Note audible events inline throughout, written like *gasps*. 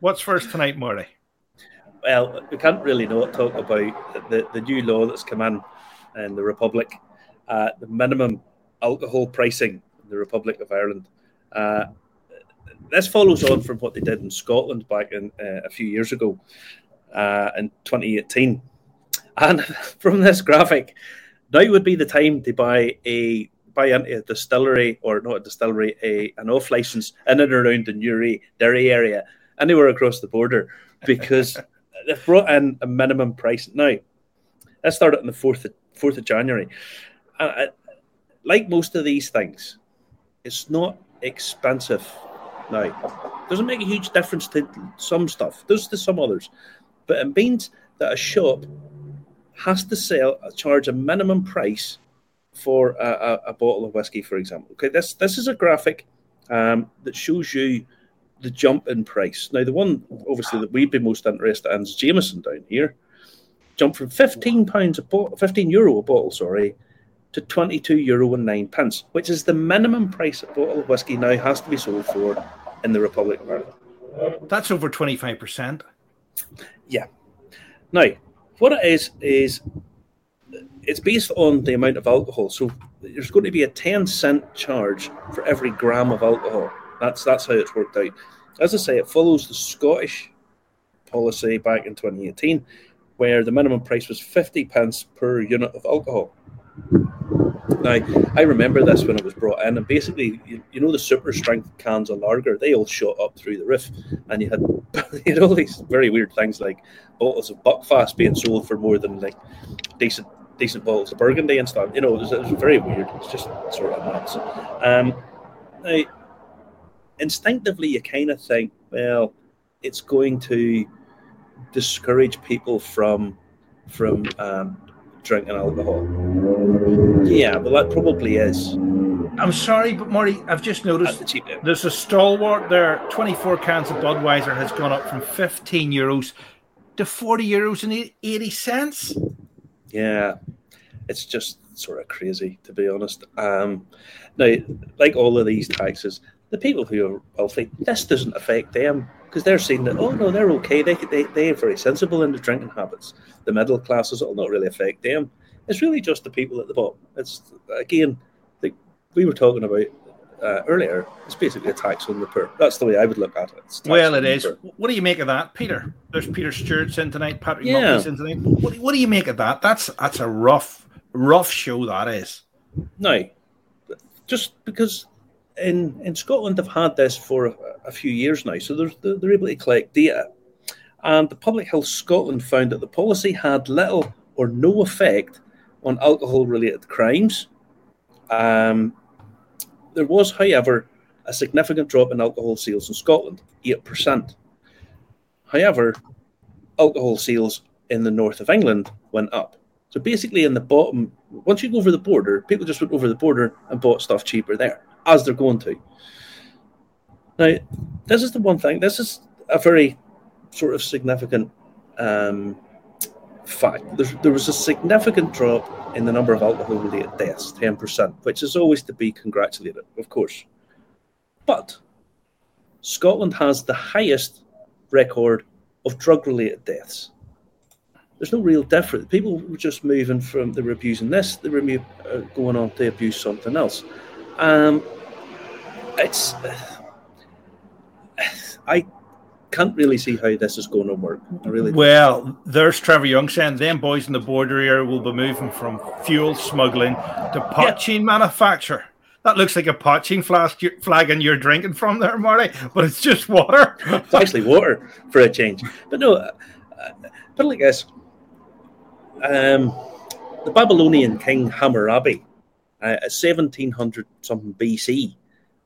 What's first tonight, Marty? Well, we can't really not talk about the, the new law that's come in in the Republic, uh, the minimum alcohol pricing in the Republic of Ireland. Uh, this follows on from what they did in Scotland back in uh, a few years ago uh, in 2018. And *laughs* from this graphic, now would be the time to buy a buy into a distillery or not a distillery, a an off license in and around the Newry Derry area, anywhere across the border, because *laughs* they've brought in a minimum price now. That started on the fourth of fourth of January. Uh, like most of these things, it's not expensive now. Doesn't make a huge difference to some stuff. Does to some others, but it means that a shop has to sell charge a minimum price for a, a, a bottle of whiskey, for example. Okay, this this is a graphic um, that shows you the jump in price. Now, the one obviously that we'd be most interested in is Jameson down here. Jumped from fifteen pounds a bottle, fifteen euro a bottle, sorry, to twenty two euro and nine pence, which is the minimum price a bottle of whiskey now has to be sold for in the Republic of Ireland. That's over twenty five percent. Yeah. Now, what it is is it's based on the amount of alcohol. So there's going to be a 10 cent charge for every gram of alcohol. That's that's how it's worked out. As I say, it follows the Scottish policy back in 2018, where the minimum price was 50 pence per unit of alcohol. Now, I remember this when it was brought in, and basically, you, you, know, the super strength cans of lager, they all shot up through the roof, and you had, *laughs* you know, these very weird things like bottles of Buckfast being sold for more than like decent decent bottles of Burgundy and stuff. You know, it was, it was very weird. It's just sort of nuts. Um, now, instinctively, you kind of think, well, it's going to discourage people from from um, drinking alcohol. Yeah, well, that probably is. I'm sorry, but Murray, I've just noticed the there's a stalwart there. 24 cans of Budweiser has gone up from 15 euros to 40 euros and 80 cents. Yeah, it's just sort of crazy to be honest. Um, now, like all of these taxes, the people who are wealthy, this doesn't affect them because they're saying that oh no, they're okay. They they they are very sensible in their drinking habits. The middle classes will not really affect them. It's really just the people at the bottom. It's again, like we were talking about uh, earlier, it's basically a tax on the poor. That's the way I would look at it. Well, it is. What do you make of that, Peter? There's Peter Stewart's in tonight, Patrick yeah. in tonight. What, what do you make of that? That's that's a rough, rough show. That is. No, just because in in Scotland they've had this for a, few years now, so they're they're able to collect data, and the Public Health Scotland found that the policy had little or no effect on alcohol-related crimes. Um, there was, however, a significant drop in alcohol sales in Scotland, 8%. However, alcohol sales in the north of England went up. So basically, in the bottom, once you go over the border, people just went over the border and bought stuff cheaper there, as they're going to. Now, this is the one thing, this is a very sort of significant um, fact. There's, there was a significant drop in the number of alcohol related deaths, 10%, which is always to be congratulated, of course. But Scotland has the highest record of drug related deaths. There's no real difference. People were just moving from, they were abusing this, they were uh, going on to abuse something else. Um, it's, I can't really see how this is going to work. I really well. There's Trevor Young saying them boys in the border area will be moving from fuel smuggling to poitín yeah. manufacture. That looks like a poitín flask flagon you're drinking from there, Marty, but it's just water. it's actually water for a change. But no, uh, but like this, um, the Babylonian king Hammurabi, uh, 1700 something BC,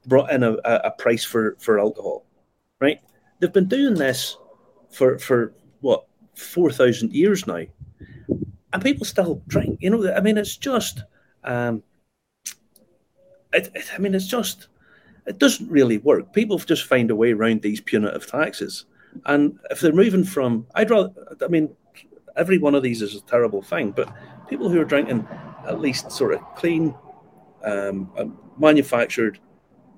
brought in a, a price for, for alcohol, right? they've been doing this for for what four thousand years now, and people still drink. You know, I mean, it's just, um, it, it, I mean, it's just, it doesn't really work. People just find a way around these punitive taxes, and if they're moving from, I'd rather, I mean, every one of these is a terrible thing, but people who are drinking at least sort of clean, um, manufactured,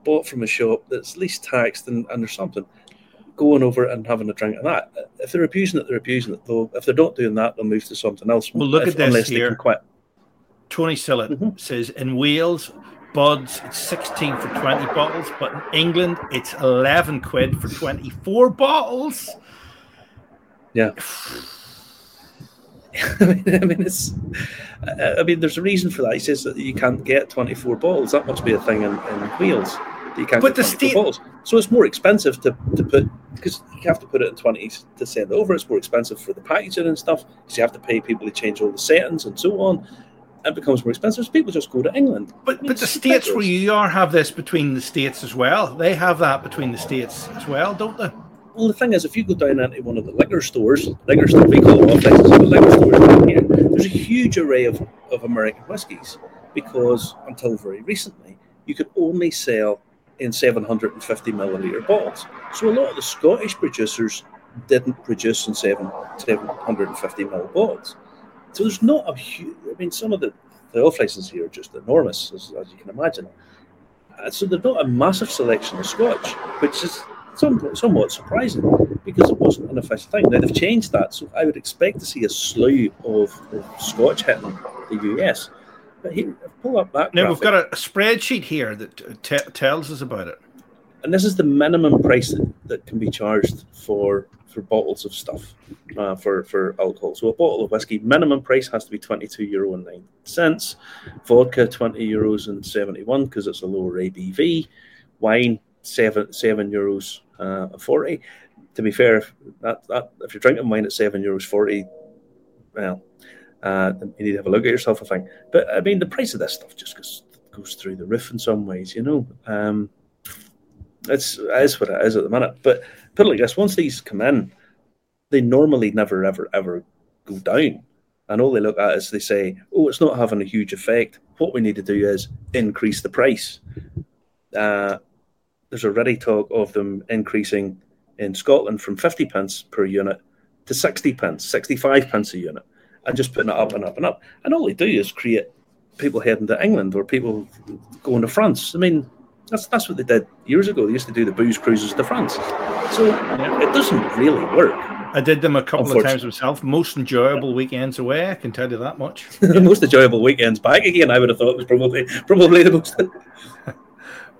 bought from a shop that's least taxed and, and there's something going over and having a drink of that. If they're abusing it, they're abusing it. Though if they're not doing that, they'll move to something else. Well, look if, at this unless here. they can quit. Tony Sillett mm-hmm. says in Wales, buds it's 16 for 20 bottles, but in England it's 11 quid for 24 bottles. Yeah. *sighs* *laughs* I mean, I mean, it's. I mean, there's a reason for that. He says that you can't get 24 balls. That must be a thing in, in Wales. you can't but get the state, bottles. So it's more expensive to, to put because you have to put it in 20s to send over. It's more expensive for the packaging and stuff because you have to pay people to change all the settings and so on. It becomes more expensive. So people just go to England. But but the states where you are have this between the states as well. They have that between the states as well, don't they? Well, the thing is, if you go down into one of the liquor stores, liquor store, we call them off but liquor stores here, there's a huge array of, of American whiskies because until very recently, you could only sell in 750 milliliter bottles. So a lot of the Scottish producers didn't produce in seven, 750 ml bottles. So there's not a huge, I mean, some of the, the off licenses here are just enormous, as, as you can imagine. Uh, so there's not a massive selection of Scotch, which is somewhat, somewhat surprising because it wasn't an official thing. Now they've changed that, so I would expect to see a slew of, of Scotch hitting the US. But here, pull up that. Now graphic. we've got a, spreadsheet here that t- tells us about it, and this is the minimum price that, that can be charged for for bottles of stuff uh, for for alcohol. So a bottle of whiskey minimum price has to be twenty two euro and nine cents. Vodka twenty euros and seventy one because it's a lower ABV. Wine seven seven euros uh, forty. To be fair, if that, that if you're drinking wine at seven euros forty, well, uh, you need to have a look at yourself. I think, but I mean, the price of this stuff just goes goes through the roof in some ways. You know, um, it's it is what it is at the minute. But put it like this: once these come in, they normally never, ever, ever go down. And all they look at is they say, "Oh, it's not having a huge effect. What we need to do is increase the price." Uh, there's already talk of them increasing in Scotland from 50 pence per unit to 60 pence, 65 pence a unit, and just putting it up and up and up. And all they do is create people heading to England or people going to France. I mean, that's that's what they did years ago. They used to do the booze cruises to France. So it doesn't really work. I did them a couple of times myself. Most enjoyable weekends away, I can tell you that much. the *laughs* most enjoyable weekends back again. I would have thought was probably probably the most. *laughs*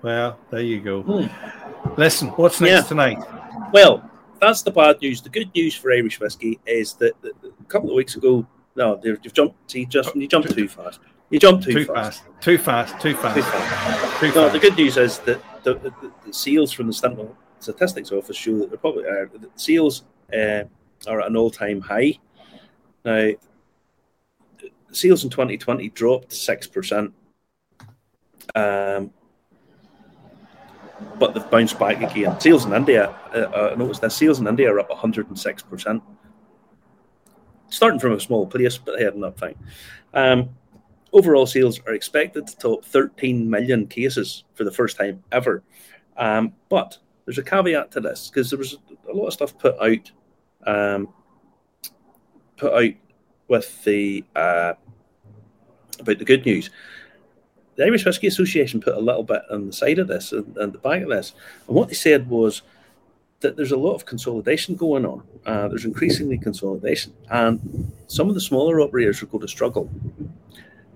well, there you go. Hmm. Listen, what's next yeah. tonight? Well, that's the bad news. The good news for Irish whiskey is that, that a couple of weeks ago, no, you've jumped. See, Justin, you jumped too fast. You jumped too, too fast. fast. Too fast. Too fast. Too fast. Too no, the good news is that the, the, the seals from the Central Statistics Office show that they're probably uh, the seals uh, are at an all-time high. Now, seals in 2020 dropped six percent. Um, but they've bounced back again. Sales in India, uh, uh, notice that sales in India are up 106%. Starting from a small place, but heading up fine. Um, overall sales are expected to top 13 million cases for the first time ever. Um, but there's a caveat to this because there was a lot of stuff put out, um, put out with the uh, about the good news the Irish Whiskey Association put a little bit on the side of this and, and the back of this. And what they said was that there's a lot of consolidation going on. Uh, there's increasingly consolidation. And some of the smaller operators are going to struggle.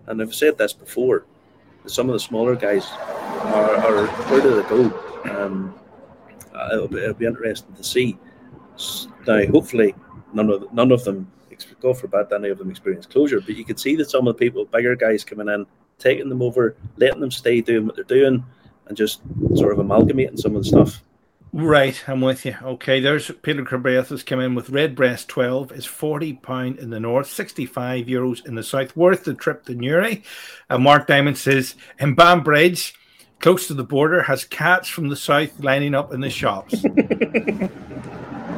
And I've said this before. Some of the smaller guys are, are where do they go? Um, uh, it'll, be, it'll be interesting to see. Now, hopefully, none of none of them, God forbid, any of them experience closure. But you could see that some of the people, bigger guys, coming in taking them over, letting them stay doing what they're doing, and just sort of amalgamating some of the stuff. Right, I'm with you. Okay, there's Peter Cabreath has come in with Redbreast 12 is 40 pound in the north, 65 euros in the south, worth the trip to Newry. And Mark Diamond says in Banbridge, close to the border, has cats from the south lining up in the shops. *laughs*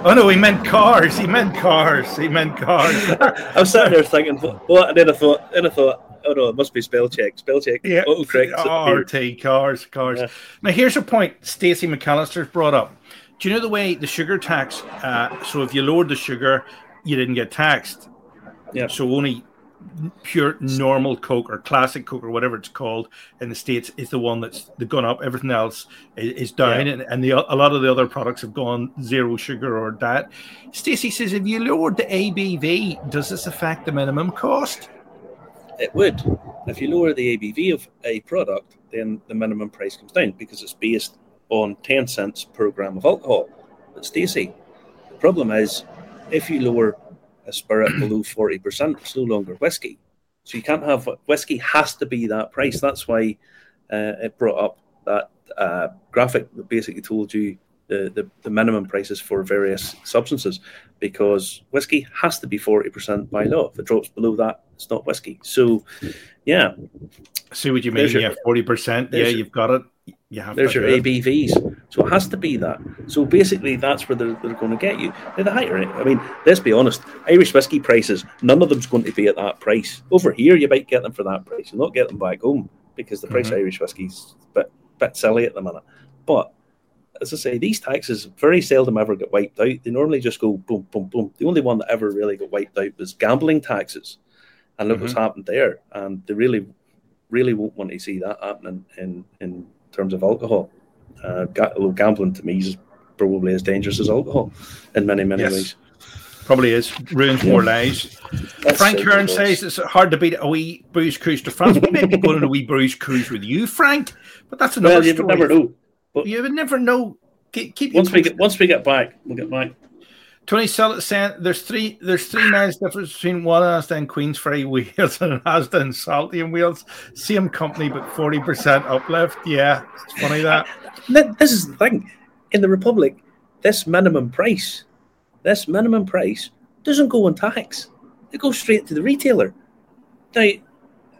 oh no, he meant cars. He meant cars. He meant cars. *laughs* I was sitting there thinking, what? And then I thought, then I thought, oh no, it must be spell check. Spell check. Yeah. Autocorrect. RT cars, cars. Yeah. Now here's a point Stacey McAllister's brought up. Do you know the way the sugar tax? Uh, so if you lowered the sugar, you didn't get taxed. Yeah. So only pure normal Coke or classic Coke or whatever it's called in the states is the one that's the gone up. Everything else is, is down, yeah. and, and the, a lot of the other products have gone zero sugar or diet. Stacey says, if you lowered the ABV, does this affect the minimum cost? It would. If you lower the ABV of a product, then the minimum price comes down because it's based on 10 cents per gram of alcohol. But Stacey, the problem is if you lower a spirit below 40%, it's no longer whiskey. So you can't have whiskey has to be that price. That's why uh, it brought up that uh, graphic that basically told you the, the, the, minimum prices for various substances because whiskey has to be 40% by law. If it drops below that, it's not whiskey. So, yeah. See what you mean? Your, yeah, 40%. Yeah, you've got it. You have there's your ABVs. So it has to be that. So basically, that's where they're, they're going to get you. They're the higher. I mean, let's be honest. Irish whiskey prices, none of them's going to be at that price. Over here, you might get them for that price. You'll not get them back home because the price mm-hmm. of Irish whiskey's a bit, bit silly at the minute. But as I say, these taxes very seldom ever get wiped out. They normally just go boom, boom, boom. The only one that ever really got wiped out was gambling taxes. And look mm-hmm. what's happened there. And they really, really won't want to see that happening in, in terms of alcohol. Uh, gambling to me is probably as dangerous as alcohol in many, many yes. ways. Probably is. Ruins more lives. That's Frank Hearn says it's hard to beat a wee booze cruise to France. We may be going on a wee booze cruise with you, Frank, but that's another well, you story. never know. But you would never know. Keep, keep once we get once we get back, we'll get back. Tony saying there's three there's three miles difference between one Asda and Queensferry Wales *laughs* and an Asda and Salty and Wales. Same company but forty percent uplift. Yeah, it's funny that. This is the thing. In the Republic, this minimum price, this minimum price doesn't go on tax. It goes straight to the retailer. Now,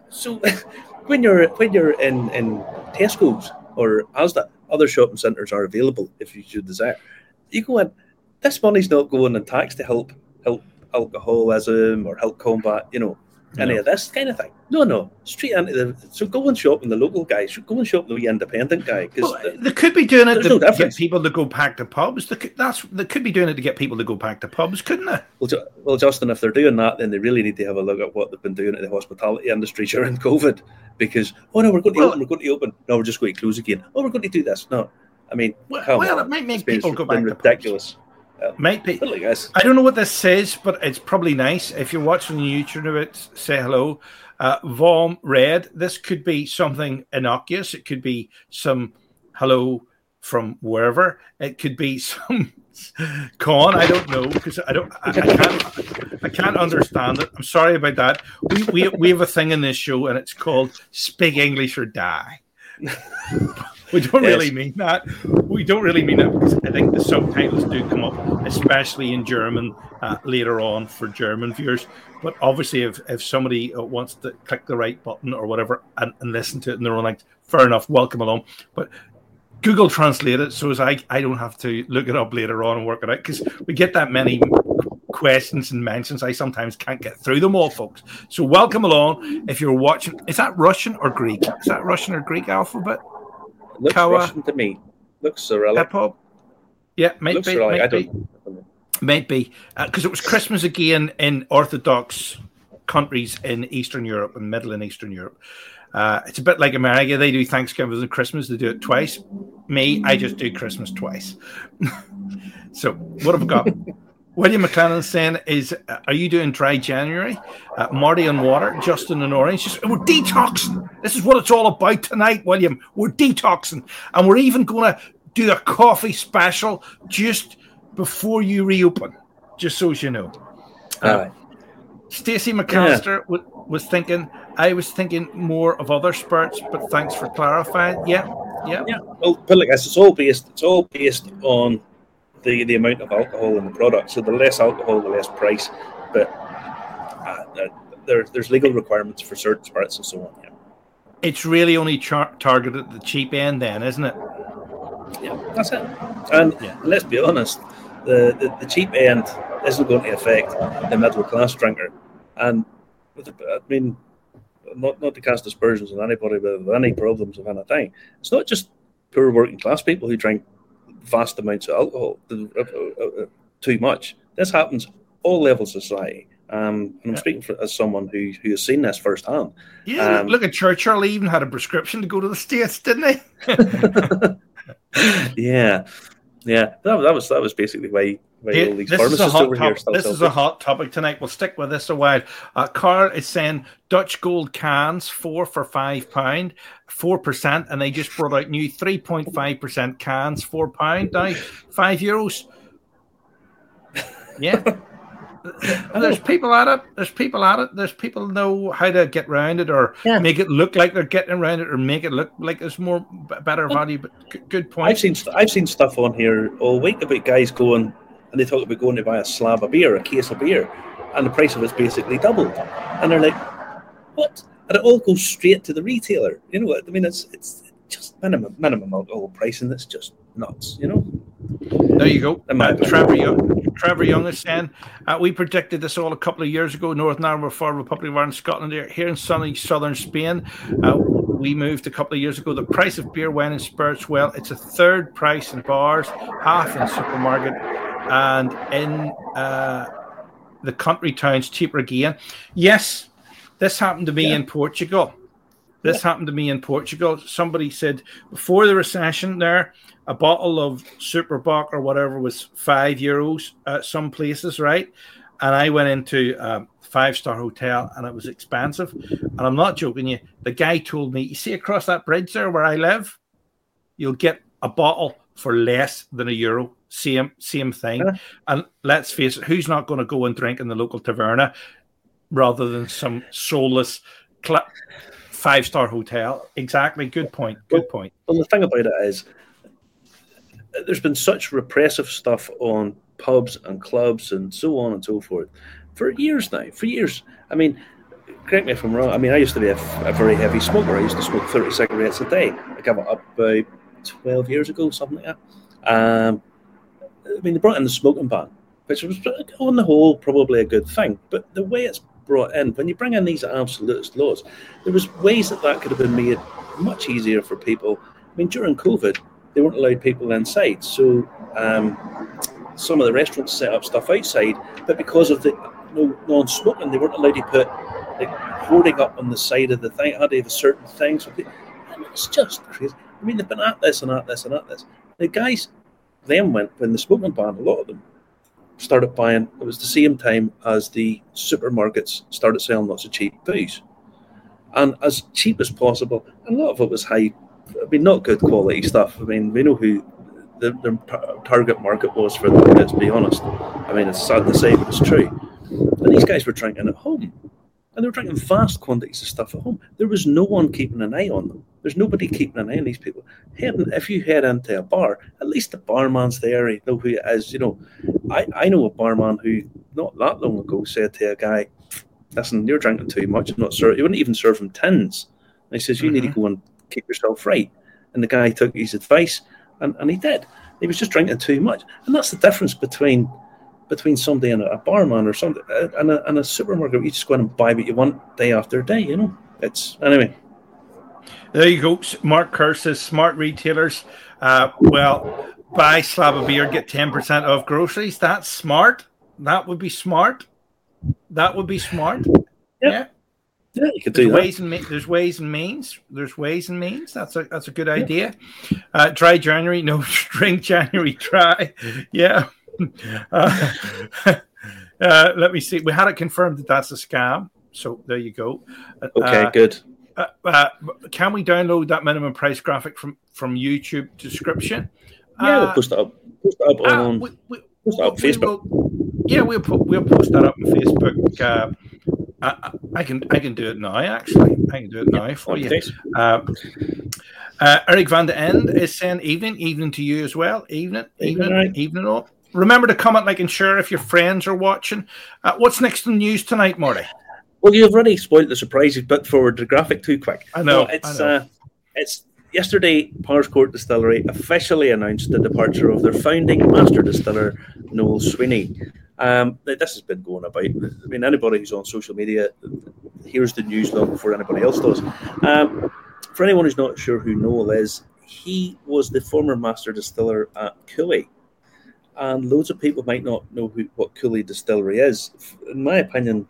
so *laughs* when you're when you're in in Tesco's or Asda, other shopping centres are available if you should desire. You go in, this money's not going in tax to help help alcoholism or help combat, you know, any no. of this kind of thing. No, no, straight into the. So go and shop in the local guy. Go and shop the independent guy. Well, they could be doing it to no get people to go back to pubs. They could, that's they could be doing it to get people to go back to pubs, couldn't they? Well, well, Justin, if they're doing that, then they really need to have a look at what they've been doing at the hospitality industry *laughs* during COVID. Because oh no, we're going to well, open. We're going to open. No, we're just going to close again. Oh, we're going to do this. No, I mean, well, well it might make people go back. Ridiculous. Yeah. Might be. I don't know what this says, but it's probably nice. If you're watching YouTube, it say hello. Uh, Vom Red. This could be something innocuous. It could be some hello from wherever. It could be *laughs* some con. I don't know because I don't. I, I, can't. I can't understand it. I'm sorry about that. We, we we have a thing in this show, and it's called "Speak English or Die." *laughs* we don't yes. really mean that. We don't really mean that because I think the subtitles do come up, especially in German uh, later on for German viewers. But obviously, if, if somebody uh, wants to click the right button or whatever and, and listen to it in their own language, fair enough, welcome along. But Google Translate it so as I, I don't have to look it up later on and work it out because we get that many questions and mentions. I sometimes can't get through them all, folks. So welcome along. If you're watching, is that Russian or Greek? Is that Russian or Greek alphabet? Looks Kawa, Russian to me. Looks Cyrillic. Hip Yeah, might Looks be. Cyrillic. Might I don't. Be. Might be because uh, it was Christmas again in Orthodox countries in Eastern Europe and Middle and Eastern Europe. Uh, it's a bit like America. They do Thanksgiving and Christmas. They do it twice. Me, I just do Christmas twice. *laughs* so what have I got? *laughs* William McLennan saying is, uh, are you doing dry January? Uh, Marty on water, Justin and orange. Just, we're detoxing. This is what it's all about tonight, William. We're detoxing, and we're even going to do a coffee special just before you reopen, just so as you know. Uh, Stacey McAllister yeah. w- was thinking. I was thinking more of other spirits, but thanks for clarifying. Yeah, yeah, yeah. Well, but like it's all based. It's all based on the, the amount of alcohol in the product. So the less alcohol, the less price. But uh, there, there's legal requirements for certain spirits and so on. Yeah. It's really only char- targeted at the cheap end, then, isn't it? Yeah, that's it. And yeah. let's be honest, the, the, the, cheap end isn't going to affect the middle class drinker. And I mean, not not to cast aspersions on anybody with any problems of anything. It's not just poor working class people who drink vast amounts of alcohol, uh, uh, uh, too much. This happens all levels of society. Um, and I'm speaking for, as someone who who has seen this firsthand. Yeah, um, look at Churchill. He even had a prescription to go to the states, didn't he? *laughs* yeah, yeah. That, that was that was basically why this is a hot top, This is a hot topic tonight. We'll stick with this a while. Uh, Carl is saying Dutch Gold cans four for five pound, four percent, and they just brought out new three point five percent cans, four pound now, five euros. Yeah. and there's *laughs* people at it. There's people at it. There's people know how to get around it, or yeah. make it look like they're getting around it, or make it look like it's more better value. But good point. I've seen I've seen stuff on here all week about guys going and they talk about going to buy a slab of beer, a case of beer, and the price of it's basically doubled. And they're like, what? And it all goes straight to the retailer. You know what? I mean, it's it's just minimum minimum alcohol pricing. That's just nuts. You know. There you go. Uh, Trevor Young, Trevor Young is saying, uh, we predicted this all a couple of years ago. Northern Ireland for Republic of Ireland, Scotland, here in sunny southern Spain. Uh, we moved a couple of years ago. The price of beer, wine, and spirits, well, it's a third price in bars, half in supermarket, and in uh, the country towns cheaper again. Yes, this happened to me yeah. in Portugal. This yeah. happened to me in Portugal. Somebody said before the recession there, a bottle of Super Bock or whatever was five euros at some places, right? And I went into a five star hotel and it was expensive. And I'm not joking you. The guy told me, you see across that bridge there where I live, you'll get a bottle for less than a euro. Same same thing. Yeah. And let's face it, who's not going to go and drink in the local taverna rather than some soulless cl- five star hotel? Exactly. Good point. Good well, point. Well, the thing about it is, there's been such repressive stuff on pubs and clubs and so on and so forth for years now. For years. I mean, correct me if I'm wrong. I mean, I used to be a, a very heavy smoker. I used to smoke 30 cigarettes a day. I gave it up about 12 years ago, something like that. Um, I mean, they brought in the smoking ban, which was on the whole probably a good thing. But the way it's brought in, when you bring in these absolute laws, there was ways that that could have been made much easier for people. I mean, during COVID, they weren't allowed people inside, so um, some of the restaurants set up stuff outside. But because of the no non-smoking, they weren't allowed to put like hoarding up on the side of the thing. Had to have a certain thing. So it's just crazy. I mean, they've been at this and at this and at this. The guys then went when the smoking ban. A lot of them started buying. It was the same time as the supermarkets started selling lots of cheap booze, and as cheap as possible. A lot of it was high. I mean, not good quality stuff. I mean, we know who the, the target market was for them. Let's be honest. I mean, it's sad to say, but it's true. And these guys were drinking at home, and they were drinking vast quantities of stuff at home. There was no one keeping an eye on them. There's nobody keeping an eye on these people. If you head into a bar, at least the barman's there. You know who it is. You know, I, I know a barman who not that long ago said to a guy, "Listen, you're drinking too much. I'm not serve. He wouldn't even serve him tins." And he says, "You mm-hmm. need to mm-hmm. go and keep yourself right." And the guy took his advice, and, and he did. He was just drinking too much, and that's the difference between between somebody and a, a barman or something uh, and a, and a supermarket. You just go in and buy what you want day after day. You know, it's anyway. There you go. Mark Curses, smart retailers. Uh, well, buy slab of beer, get 10% off groceries. That's smart. That would be smart. That would be smart. Yeah. Yeah, you could there's do ways that. and there's ways and means. There's ways and means. That's a that's a good idea. Uh, dry January, no *laughs* drink January dry. Yeah. Uh, *laughs* uh, let me see. We had it confirmed that that's a scam. So there you go. Okay, uh, good. Uh, uh, can we download that minimum price graphic from from YouTube description? Yeah, we'll uh, post it up. Post it up on we, we, post it up we, Facebook. Will, yeah, we'll put, we'll post that up on Facebook. I, I, can I can do it now. Actually, I can do it now for you. Uh, uh, Eric Van de End is saying evening, evening to you as well. Evening, evening, evening, evening all. Remember to comment, like, and share if your friends are watching. Uh, what's next in the news tonight, Marty? Well, you've already spoiled the surprise. You've put forward the graphic too quick. I know. it's I know. Uh, it's yesterday. Powerscourt Distillery officially announced the departure of their founding master distiller Noel Sweeney. Um, this has been going about. I mean, anybody who's on social media hears the news long before anybody else does. Um, for anyone who's not sure who Noel is, he was the former master distiller at Cooley and loads of people might not know who, what Cooley Distillery is. In my opinion,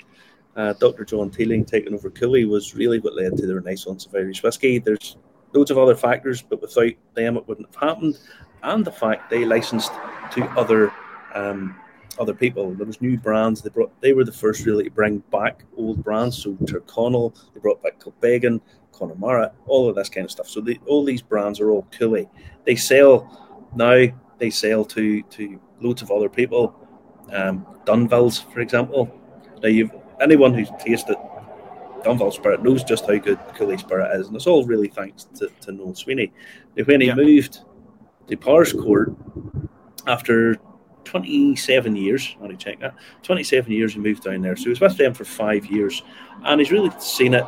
uh, Dr. John Teeling taking over Cooley was really what led to the renaissance of Irish whiskey. There's loads of other factors, but without them, it wouldn't have happened. And the fact they licensed to other um, other people. There was new brands they brought. They were the first really to bring back old brands. So Tyrconnell, they brought back Kilbeggan, Connemara, all of this kind of stuff. So all these brands are all Cooley. They sell now. They sell to to loads of other people. Um, Dunvilles, for example. Now you've anyone who's tasted Dunville Spirit knows just how good Cooley Spirit is, and it's all really thanks to, to Noel Sweeney. When he yeah. moved to Powerscourt after 27 years, let me check that, 27 years he moved down there. So he was with them for five years, and he's really seen it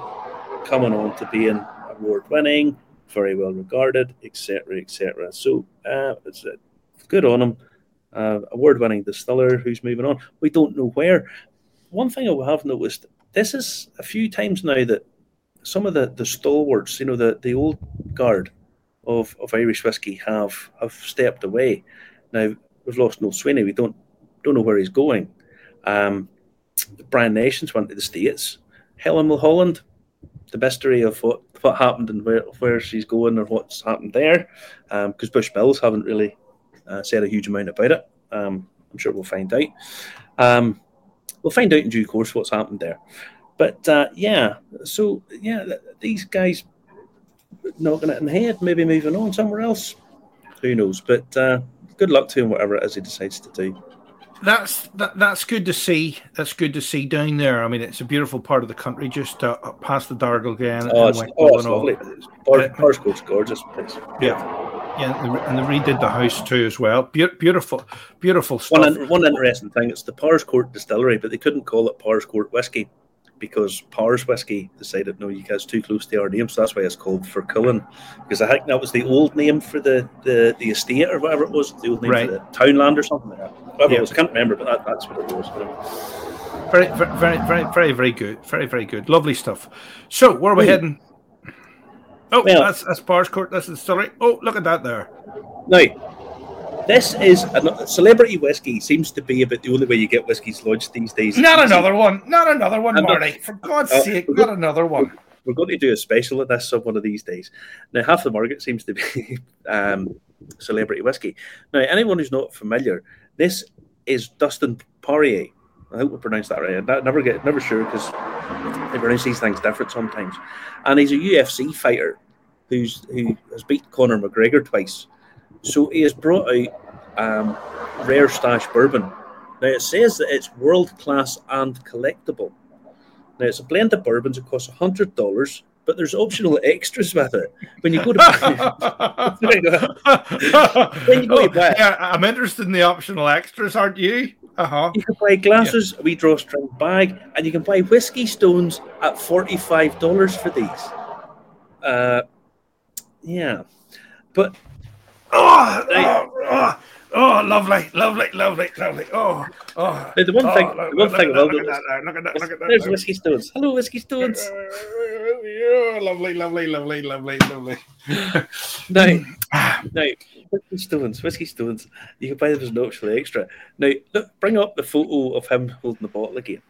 coming on to being award winning, very well regarded, etc., etc. So uh, it's uh, good on him. Uh, award winning distiller who's moving on. We don't know where one thing I have noticed this is a few times now that some of the, the stalwarts, you know, the, the old guard of, of Irish whiskey have have stepped away. Now we've lost Noel Sweeney. We don't don't know where he's going. Um, Brian Nations went to the States. Helen Mulholland, the mystery of what, what happened and where, where she's going or what's happened there, because um, Bushmills haven't really uh, said a huge amount about it. Um, I'm sure we'll find out. Um, we'll find out in due course what's happened there. But uh, yeah, so yeah, these guys knocking it in the head, maybe moving on somewhere else. Who knows? But uh, good luck to him, whatever it is he decides to do. That's that, that's good to see. That's good to see down there. I mean, it's a beautiful part of the country, just uh, past the Dargle again. Oh, it's, oh, it's lovely. Gorgeous place. Yeah. Yeah, and they redid the house too as well. Be- beautiful, beautiful stuff. One, one interesting thing: it's the Powerscourt Distillery, but they couldn't call it Powerscourt whiskey because Powers whiskey decided no, you guys too close to our name, so that's why it's called Fercullen. Because I think that was the old name for the, the, the estate or whatever it was, the old name right. for the townland or something like that. Whatever yeah. it was, I can't remember, but that, that's what it was. Very, very, very, very, very good. Very, very good. Lovely stuff. So, where are we heading? Oh, well, that's that's Powerscourt. That's the story. Oh, look at that there. Now, this is a celebrity whiskey. Seems to be about the only way you get whiskies lodged these days. Not another one. Not another one, and Marty. For God's uh, sake, not another one. We're going to do a special of this one of these days. Now, half the market seems to be *laughs* um, celebrity whiskey. Now, anyone who's not familiar, this is Dustin Poirier. I hope we pronounced that right. I never get never sure because they pronounce these things different sometimes. And he's a UFC fighter who's who has beat Conor McGregor twice. So he has brought out um, rare stash bourbon. Now it says that it's world class and collectible. Now it's a blend of bourbons. It costs hundred dollars, but there's optional extras with it. When you go to, *laughs* *laughs* when you go buy, yeah, I'm interested in the optional extras, aren't you? Uh-huh. You can buy glasses, yeah. a wee drawstring bag, and you can buy whiskey stones at forty-five dollars for these. Uh, yeah, but oh, oh, oh, oh, lovely, lovely, lovely, lovely. Oh, oh. the one thing, oh, the one thing about look, that, look at that, look at that. There's whiskey stones. Hello, whiskey stones. Oh, lovely, lovely, lovely, lovely, lovely. now, now, whiskey stones, whiskey stones. You can buy them as an optional extra. Now, look, bring up the photo of him holding the bottle again.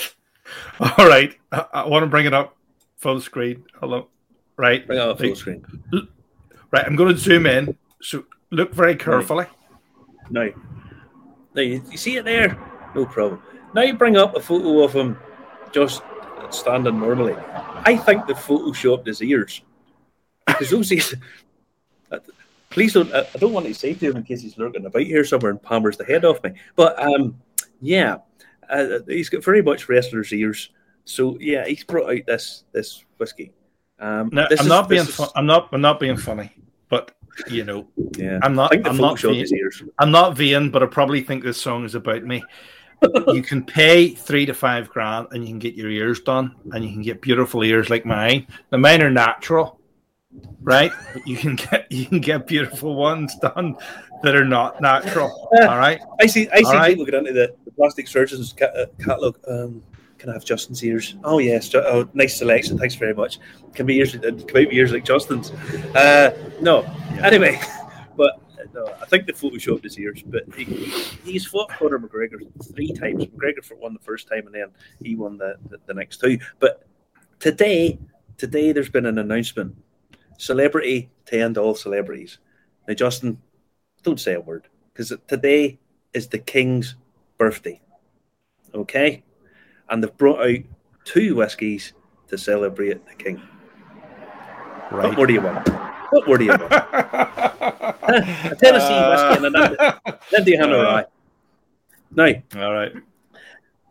*laughs* All right, I, I want to bring it up full screen. Hello. Right. Bring up full screen. Right, I'm going to zoom in. So look very carefully. Now, now you, you see it there? No problem. Now you bring up a photo of him just standing normally. I think the photoshopped his ears because those ears. *laughs* Please don't. I don't want to say to him in case he's lurking about here somewhere and palmers the head off me. But um, yeah, uh, he's got very much wrestler's ears. So yeah, he's brought out this this whiskey. Um, now, I'm is, not being. Is... I'm not. I'm not being funny, but you know, yeah, I'm not. I'm not. Vain, I'm not vain, but I probably think this song is about me. you can pay three to five grand, and you can get your ears done, and you can get beautiful ears like mine. The mine are natural, right? But you can get you can get beautiful ones done that are not natural. *laughs* all right. I see. I see people get into the, the plastic surgeons uh, catalog. Um, can I have Justin's ears? Oh yes, oh nice selection. Thanks very much. Can be ears, can be ears like Justin's. Uh, no, yeah. anyway, *laughs* but no, I think they photoshopped his ears, but he, he's fought Conor McGregor three times. McGregor for won the first time, and then he won the, the, the next two. But today, today there's been an announcement: celebrity to end all celebrities. Now, Justin, don't say a word because today is the king's birthday. Okay, and they've brought out two whiskies to celebrate the king. Right. What more do you want? What more do you want? *laughs* a Tennessee whiskey and an Indiana uh, rye. Now, all right.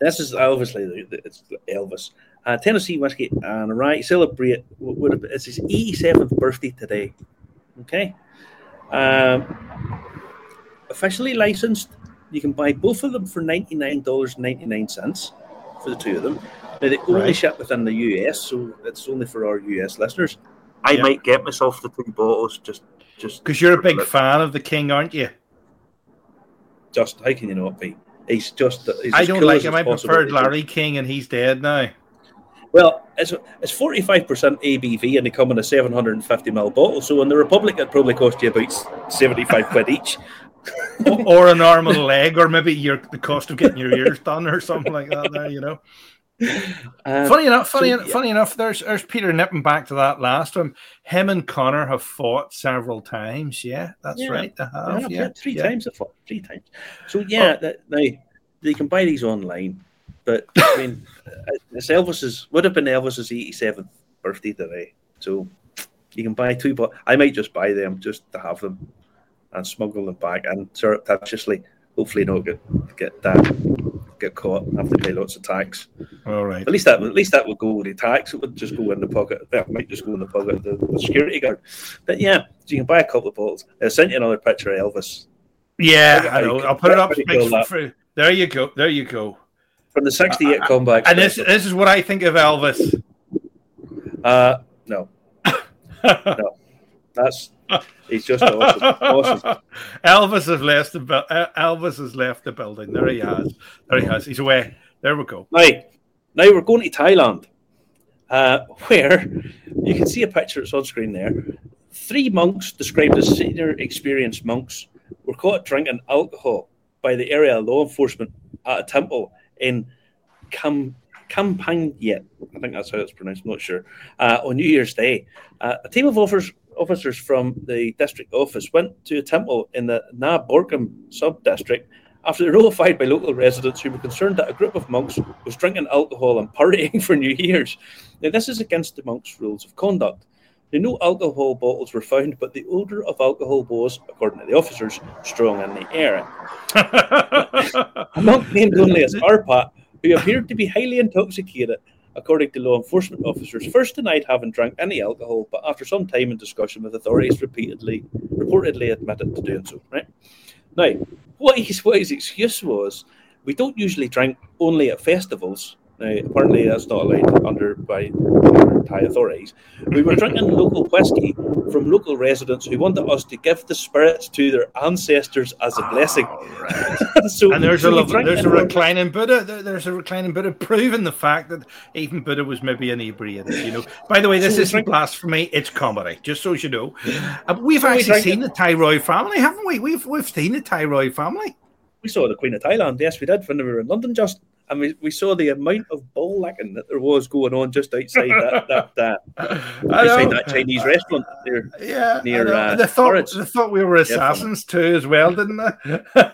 This is obviously it's Elvis. Uh, Tennessee whiskey and a rye celebrate. What would have, it's his 87th birthday today. Okay. Um, officially licensed, you can buy both of them for $99.99 for the two of them. Now, they only right. ship within the US, so it's only for our US listeners. I yeah. might get myself the two bottles just just because you're a big fan of the King, aren't you? Just how can you not be? He's just. He's I don't cool like him. I preferred Larry King, and he's dead now. Well, it's it's forty five percent ABV, and they come in a seven hundred and fifty ml bottle. So in the Republic, it probably cost you about seventy five quid each. *laughs* or a normal leg, or maybe your the cost of getting your ears done, or something like that. There, you know. Um, funny enough, funny, so, yeah. funny enough. There's, there's Peter nipping back to that last one. Him and Conor have fought several times. Yeah, that's yeah. right. They have. Yeah, yeah. three times they fought. Three times. So yeah, oh. that, now they can buy these online. But I mean, uh, it's Elvis's would have been Elvis's 87th birthday today. So you can buy two, but I might just buy them just to have them and smuggle them back and surreptitiously, hopefully, not get get that get caught and have to pay lots of tax. All right. At least that at least that would go with the tax. It would just go in the pocket. That might just go in the pocket of the, the security guard. But yeah, so you can buy a couple of bottles. I sent you another picture of Elvis. Yeah, I know. I'll put it up. For, there you go. There you go. From the '68 uh, comeback. And this this is what I think of Elvis. Uh, no, *laughs* no, that's He's just awesome. awesome. Elvis has left the Elvis has left the building. There he has. There he has. He's away. There we go. Now, now we're going to Thailand, uh, *laughs* where you can see a picture. It's on screen there. Three monks, described as senior experienced monks, were caught drinking alcohol by the area law enforcement at a temple in Kam Kampangayet. I think that's how it's pronounced. I'm not sure. Uh, on New Year's Day, uh, a team of officers officers from the district office went to a temple in the Na Borkum sub district after they were notified by local residents who were concerned that a group of monks was drinking alcohol and partying *laughs* for New Year's. Now, this is against the monks' rules of conduct. Now, no alcohol bottles were found, but the odour of alcohol was, according to the officers, strong in the air. *laughs* a monk named only as Arpat, who appeared to be highly intoxicated, according to law enforcement officers, first denied having drank any alcohol, but after some time in discussion with authorities, repeatedly reportedly admitted to doing so. Right now, what his what his excuse was, we don't usually drink only at festivals. Now, apparently, that's not allowed under by Thai authorities. We were drinking local whiskey from local residents who wanted us to give the spirits to their ancestors as a blessing. Oh, right. *laughs* so, and there's so a lovely, there's a reclining Buddha. There's a reclining Buddha proving the fact that even Buddha was maybe inebriated. You know. By the way, this so isn't blasphemy; it's comedy. Just so you know, uh, we've so actually we seen the Thyroid family, haven't we? We've we've seen the Thyroid family. We saw the Queen of Thailand. Yes, we did when we were in London. Just and we, we saw the amount of ball licking that there was going on just outside that *laughs* that, that outside that Chinese restaurant near yeah near uh, they thought they thought we were assassins yeah, too as well, didn't they?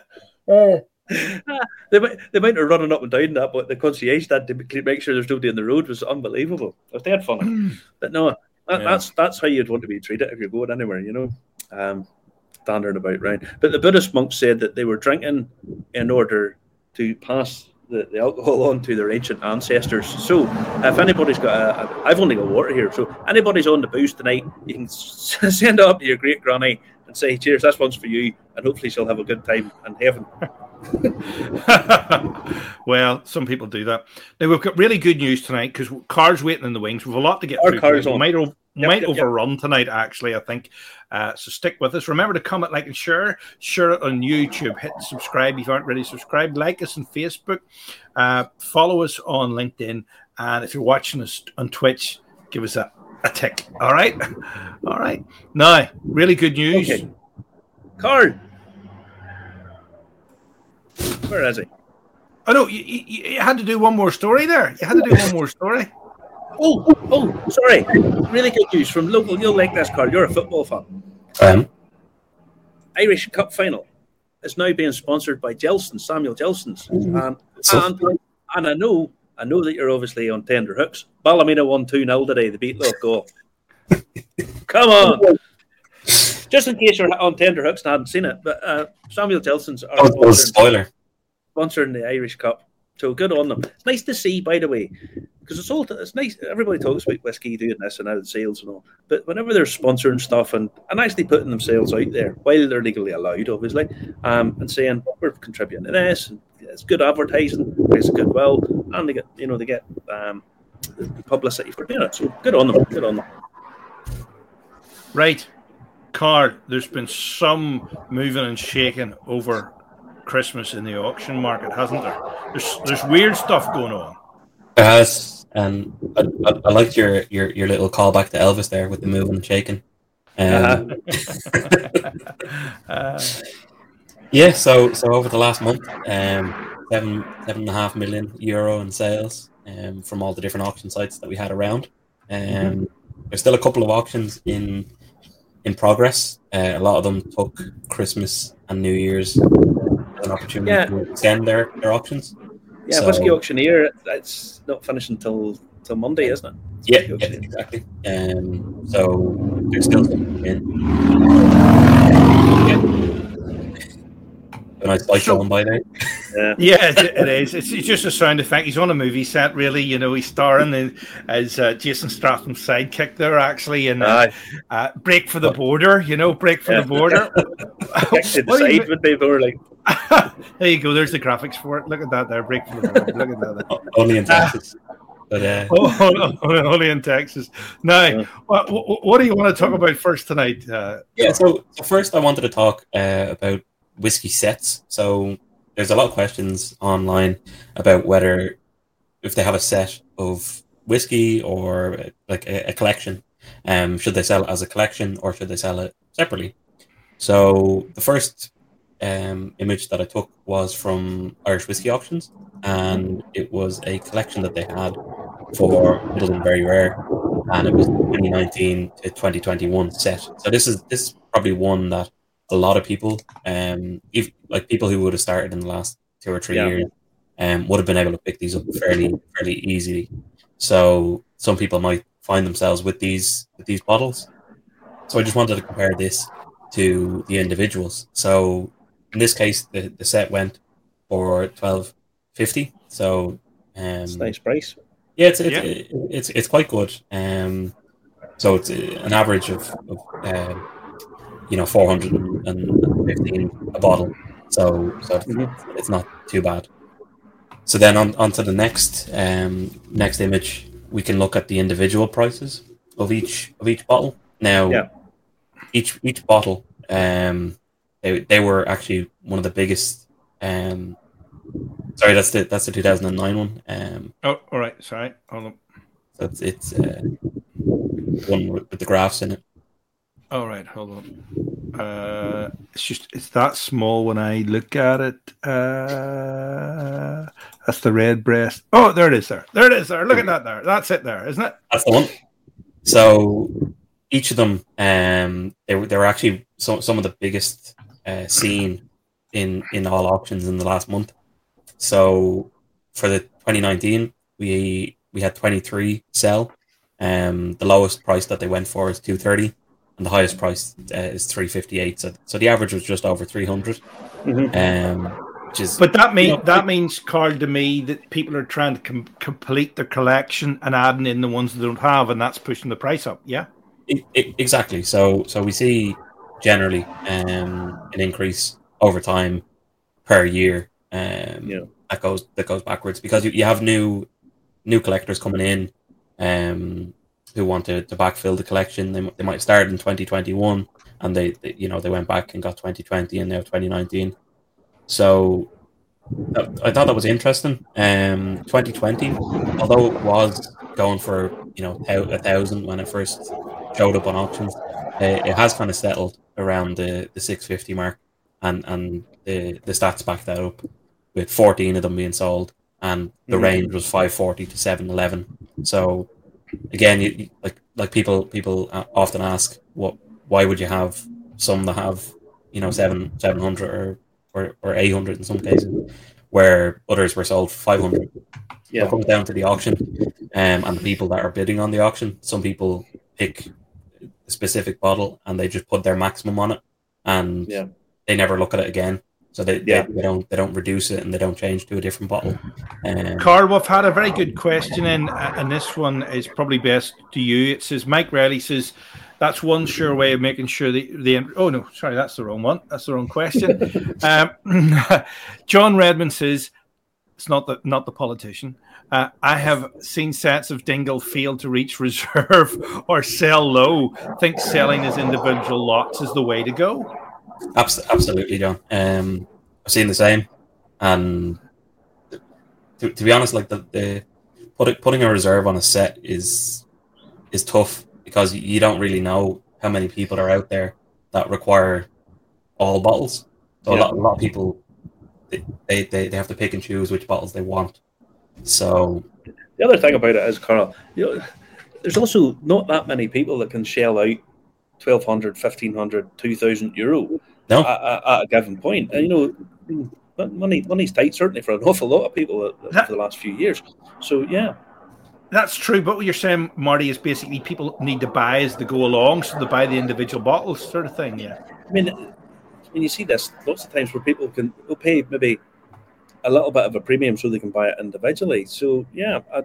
oh. *laughs* *laughs* they might they might have running up and down that, but the concierge had to make sure there's nobody in the road was unbelievable. It was dead funny, *clears throat* but no, that, yeah. that's that's how you'd want to be treated if you're going anywhere, you know. Um, standard about round. But the Buddhist monks said that they were drinking in order to pass the, the alcohol on to their ancient ancestors. So if anybody's got, a, I've only got water here. So anybody's on the booze tonight, you can *laughs* send it up to your great granny and say, "Cheers, this one's for you," and hopefully she'll have a good time in heaven. *laughs* well, some people do that. Now we've got really good news tonight because cars waiting in the wings. We've a lot to get Our through. Cars on. Might, yep, might yep, overrun yep. tonight, actually. I think. Uh, so stick with us. Remember to comment, like, and share. Share it on YouTube. Hit subscribe if you aren't already subscribed. Like us on Facebook. Uh, follow us on LinkedIn. And if you're watching us on Twitch, give us a, a tick. All right. *laughs* All right. Now, really good news. Okay. Carl. Where is he? Oh no, you, you, you, had to do one more story there. You had to do one more story. Oh, oh, oh, sorry. Really good news from local. You'll like this, Carl. You're a football fan. Um, Irish Cup final is now being sponsored by Gelston, Samuel Gelston's, and, So- and and I know I know that you're obviously on tender hooks. Ballymena won two 0 today. The beat Loughgall. Come on. Just in case you're on tender hooks and hadn't seen it, but uh, Samuel Gelston's are that was, that was a sponsoring, spoiler. sponsoring the Irish Cup. So good on them. It's nice to see, by the way, because it's all it's nice. Everybody talks about whiskey doing this and out of sales and all, but whenever they're sponsoring stuff and, and actually putting themselves out there while they're legally allowed, obviously, um, and saying we're contributing to this, and it's good advertising, raises goodwill, and they get you know they get um, publicity for doing it. So good on them. Good on them. Right, Carl. There's been some moving and shaking over Christmas in the auction market, hasn't there? There's there's weird stuff going on. Yes, and I, I, I liked your, your your little callback to Elvis there with the moving and shaking. Um, Uh, *laughs* Yeah, so so over the last month, um, seven seven and a half million euro in sales um, from all the different auction sites that we had around. Um, There's still a couple of auctions in in progress. Uh, a lot of them took Christmas and New Year's as an opportunity Yeah. to extend their, their auctions. Yeah, So- whiskey auctioneer. It's not finished until till Monday, isn't it? Yeah, yeah, exactly. Um, so there's still some in. Yeah. A nice light So- going by there. Yeah. yeah, it, it is. It's, it's just a sound effect. He's on a movie set, really. You know, he's starring in, as uh, Jason Statham's sidekick there, actually, in uh, uh, Break for the Border. You know, Break for Yeah. *laughs* the Border. Kick to the What side would be more like *laughs* there you go. There's the graphics for it. Look at that there. Break for the Border. Look at that. O- *laughs* Only in Texas. But uh, Oh, only- only in Texas. Now, Yeah. what, what, what do you want to talk about first tonight? Uh, yeah, so, so first I wanted to talk uh, about whiskey sets. So there's a lot of questions online about whether if they have a set of whiskey or like a, a collection, um, should they sell it as a collection or should they sell it separately? So the first um, image that I took was from Irish Whiskey Auctions, and it was a collection that they had for Midleton Very Rare, and it was 2019 to 2021 set. So this is this is probably one that a lot of people, um, if like people who would have started in the last two or three Yeah. years, um, would have been able to pick these up fairly fairly easily. So some people might find themselves with these with these bottles. So I just wanted to compare this to the individuals. So in this case, the, the set went for twelve fifty. So um, it's a nice price. yeah, it's it's, Yeah. it's it's quite good. Um, so it's uh, an average of, of uh, you know four hundred and fifteen a bottle. So so Mhm. it's not too bad. So then on onto the next um, next image, we can look at the individual prices of each of each bottle. Now, Yeah. each each bottle, um, they they were actually one of the biggest. Um, sorry, that's the that's the two thousand and nine one. Um, oh, all right. Sorry. Hold on. so it's it's uh, one with, with the graphs in it. All right. Hold on. Uh, it's just it's that small when I look at it. Uh, that's the Redbreast. Oh, there it is. There. There it is. There. Look at that. There. That's it. There, isn't it? That's the one. So each of them, um, they were they were actually some some of the biggest uh, seen in in all auctions in the last month. So for the 2019, we we had 23 sell. Um, the lowest price that they went for is 230, and the highest price uh, is 358. So so the average was just over 300. Mhm. Um, which is But that mean Yeah. that means, Carl, to me that people are trying to com- complete their collection and adding in the ones they don't have, and that's pushing the price up. Yeah. I- I- exactly. So so we see generally um, an increase over time per year. Um, Yeah. that goes that goes backwards because you, you have new new collectors coming in um, who want to, to backfill the collection. They, they might start in 2021 and they, they you know they went back and got 2020 and now 2019. So that, I thought that was interesting. Um, 2020, although it was going for you know a thousand when it first showed up on auctions, uh, it has kind of settled around the, the 650 mark, and and the the stats back that up with 14 of them being sold, and the Mhm. range was 540 to 711. So again, you, like like people people often ask, what why would you have some that have you know seven 700 or or, or 800 in some cases, where others were sold for 500. Yeah. It comes down to the auction um, and the people that are bidding on the auction. Some people pick a specific bottle and they just put their maximum on it, and Yeah. they never look at it again. So they, Yeah. they, they don't they don't reduce it and they don't change to a different bottle. Um, Carl, we've had a very good question in, uh, and this one is probably best to you. It says Mike Riley says that's one sure way of making sure the the oh no, sorry, that's the wrong one. That's the wrong question. *laughs* um, *laughs* John Redmond says it's not the not the politician. Uh, I have seen sets of Dingle fail to reach *laughs* reserve or sell low. Think selling as individual lots is the way to go. Abs- absolutely, John. Um, I've seen the same, and to, to be honest, like the, the putting putting a reserve on a set is is tough because you don't really know how many people are out there that require all bottles. So a, lot, a lot of people they, they, they, they have to pick and choose which bottles they want. So The other thing about it is, Carl, you know, there's also not that many people that can shell out 1,200, 1,500, 2,000 euro no, at, at, at a given point. And, you know, money money's tight, certainly, for an *laughs* awful lot of people That- for the last few years. So, yeah. That's true, but what you're saying, Marty, is basically people need to buy as they go along, so they buy the individual bottles, sort of thing. Yeah. I mean, when you see this lots of times where people can will pay maybe a little bit of a premium so they can buy it individually. So yeah, I,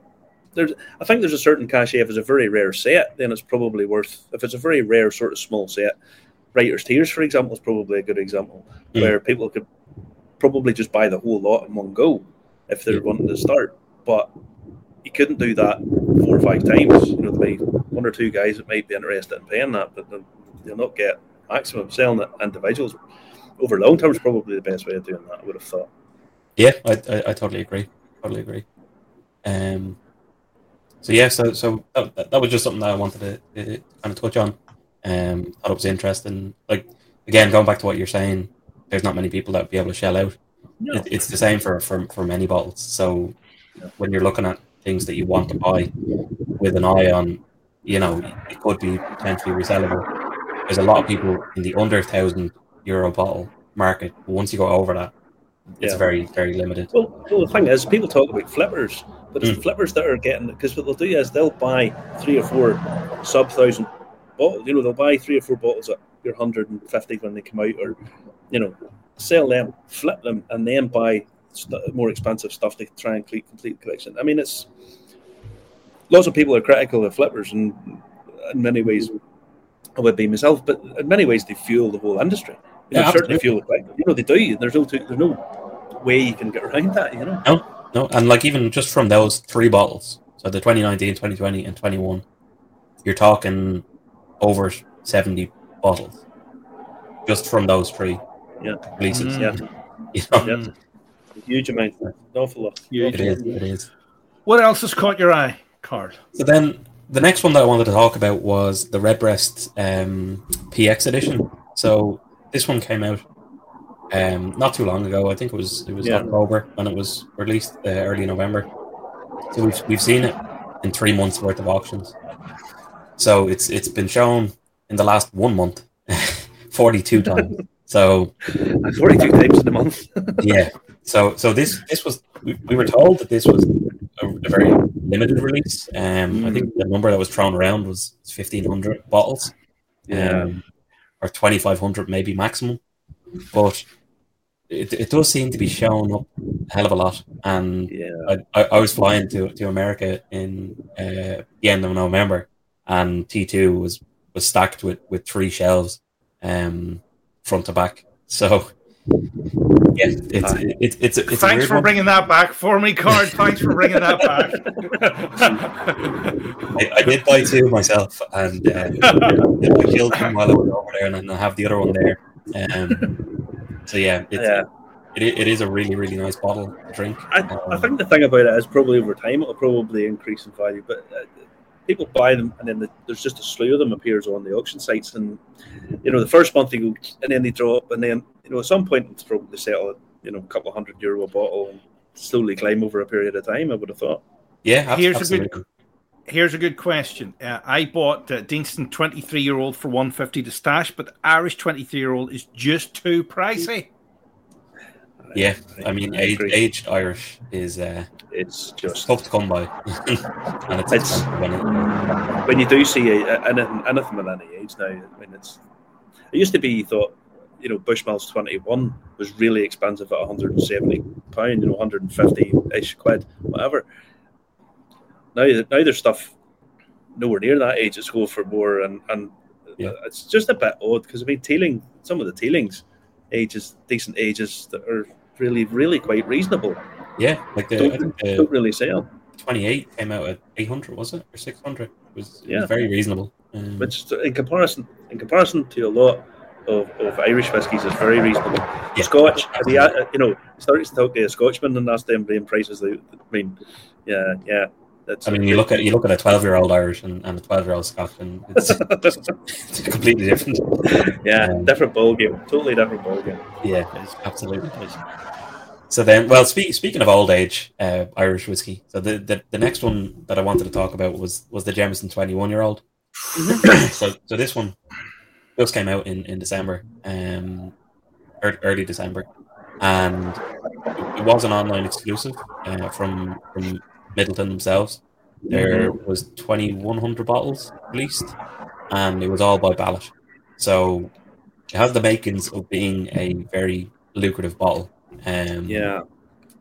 there's I think there's a certain cachet. If it's a very rare set, then it's probably worth. If it's a very rare sort of small set, Writers Tears, for example, is probably a good example Mm. where people could probably just buy the whole lot in one go if they're Mm. wanting to start. But you couldn't do that four or five times. You know, there may be one or two guys that might be interested in paying that, but they'll, they'll not get maximum. Selling it individuals over long term is probably the best way of doing that. I would have thought. Yeah, I, I, I totally agree. Totally agree. Um, so yeah, so so that, that- was just something that I wanted to, to kind of touch on. Um, thought it was interesting. Like again, going back to what you're saying, there's not many people that would be able to shell out. No. It, it's the same for, for for many bottles. So when you're looking at things that you want to buy with an eye on, you know, it could be potentially resellable. There's a lot of people in the under thousand euro bottle market. But once you go over that, it's Yeah. very very limited. Well, well, the thing is, people talk about flippers, but it's Mm. the flippers that are getting it because what they'll do is they'll buy three or four sub thousand bottles. You know, they'll buy three or four bottles at your hundred and fifty when they come out, or you know, sell them, flip them, and then buy st- more expensive stuff to try and complete complete the collection. I mean, it's lots of people are critical of flippers, and in many ways, I would be myself, but in many ways, they fuel the whole industry. You know, Yeah, certainly fuel the. You know, they do. There's no there's no way you can get around that. You know. No, and like even just from those three bottles, so the 2019, 2020, and 21, you're talking over 70 bottles just from those three Yeah. releases. Mm. *laughs* Yeah. You know, Yeah. A huge amount, an awful lot. Huge. it is. It is. What else has caught your eye, Carl? So then the next one that I wanted to talk about was the Redbreast um, PX edition. So this one came out um, not too long ago. I think it was it was Yeah. October when it was released, uh, early November. So we've we've seen it in three months worth of auctions. So it's it's been shown in the last one month, *laughs* forty two *laughs* times. So 42 times in a month. *laughs* yeah. So so this this was we, we were told that this was a, a very limited release. Um, I think the number that was thrown around was fifteen hundred bottles. Yeah. Um, or twenty five hundred maybe maximum. But it, it does seem to be showing up a hell of a lot. And yeah. I, I, I was flying to, to America in uh, the end of November, and T two was was stacked with, with three shelves, um, front to back. So yeah, it's it's it's, it's a Thanks for one. bringing that back for me, Carl. Thanks for bringing that back. *laughs* I, I did buy two myself, and uh, I killed them while I was over there, and then I have the other one there. Um, so yeah, it's, Yeah. It, it is a really really nice bottle to drink. I, I think the thing about it is probably over time it'll probably increase in value, but uh, people buy them, and then the, there's just a slew of them appears on the auction sites, and you know the first month they go, and then they drop, and then you know at some point it's probably settle at you know a couple of hundred euro a bottle and slowly climb over a period of time. I would have thought. Yeah, Here's absolutely. a good here's a good question. Uh, I bought uh, Deanston 23 year old for 150 to stash, but Irish 23 year old is just too pricey. Yeah, I mean, I age, aged Irish is uh, It's just tough to come by, *laughs* and it's, It's- when it- when you do see a, a, anything, anything at any age now. I mean, it's it used to be you thought you know Bushmills twenty one was really expensive at one hundred and seventy pound, you know, one hundred and fifty ish quid, whatever. Now, now there's stuff nowhere near that age. It's going for more, and and Yeah. it's just a bit odd because I mean, Teeling some of the Teelings ages, decent ages that are really, really quite reasonable. yeah, like the, Don't, the don't really sell. 28 came out at 800, was it, or 600? Was, it Yeah. was very reasonable. Um, which in comparison in comparison to a lot of, of Irish whiskies is very reasonable. Yeah, Scotch, the, uh, you know, starting to talk to a Scotchman and ask them the prices. They, I mean, yeah, yeah. That's I mean, you look at you look at a 12 year old Irish and, and a 12 year old Scotch, and it's, *laughs* it's completely different. yeah, Um, different ball game, totally different ball game. Yeah, absolutely. So then, well, speak, speaking of old age uh, Irish whiskey, so the, the the next one that I wanted to talk about was was the Jameson 21 year old. *coughs* so so this one just came out in in December, um, early December, and it, it was an online exclusive uh, from from Midleton themselves. There was 2,100 bottles released, and it was all by ballot. So it has the makings of being a very lucrative bottle. Um, Yeah,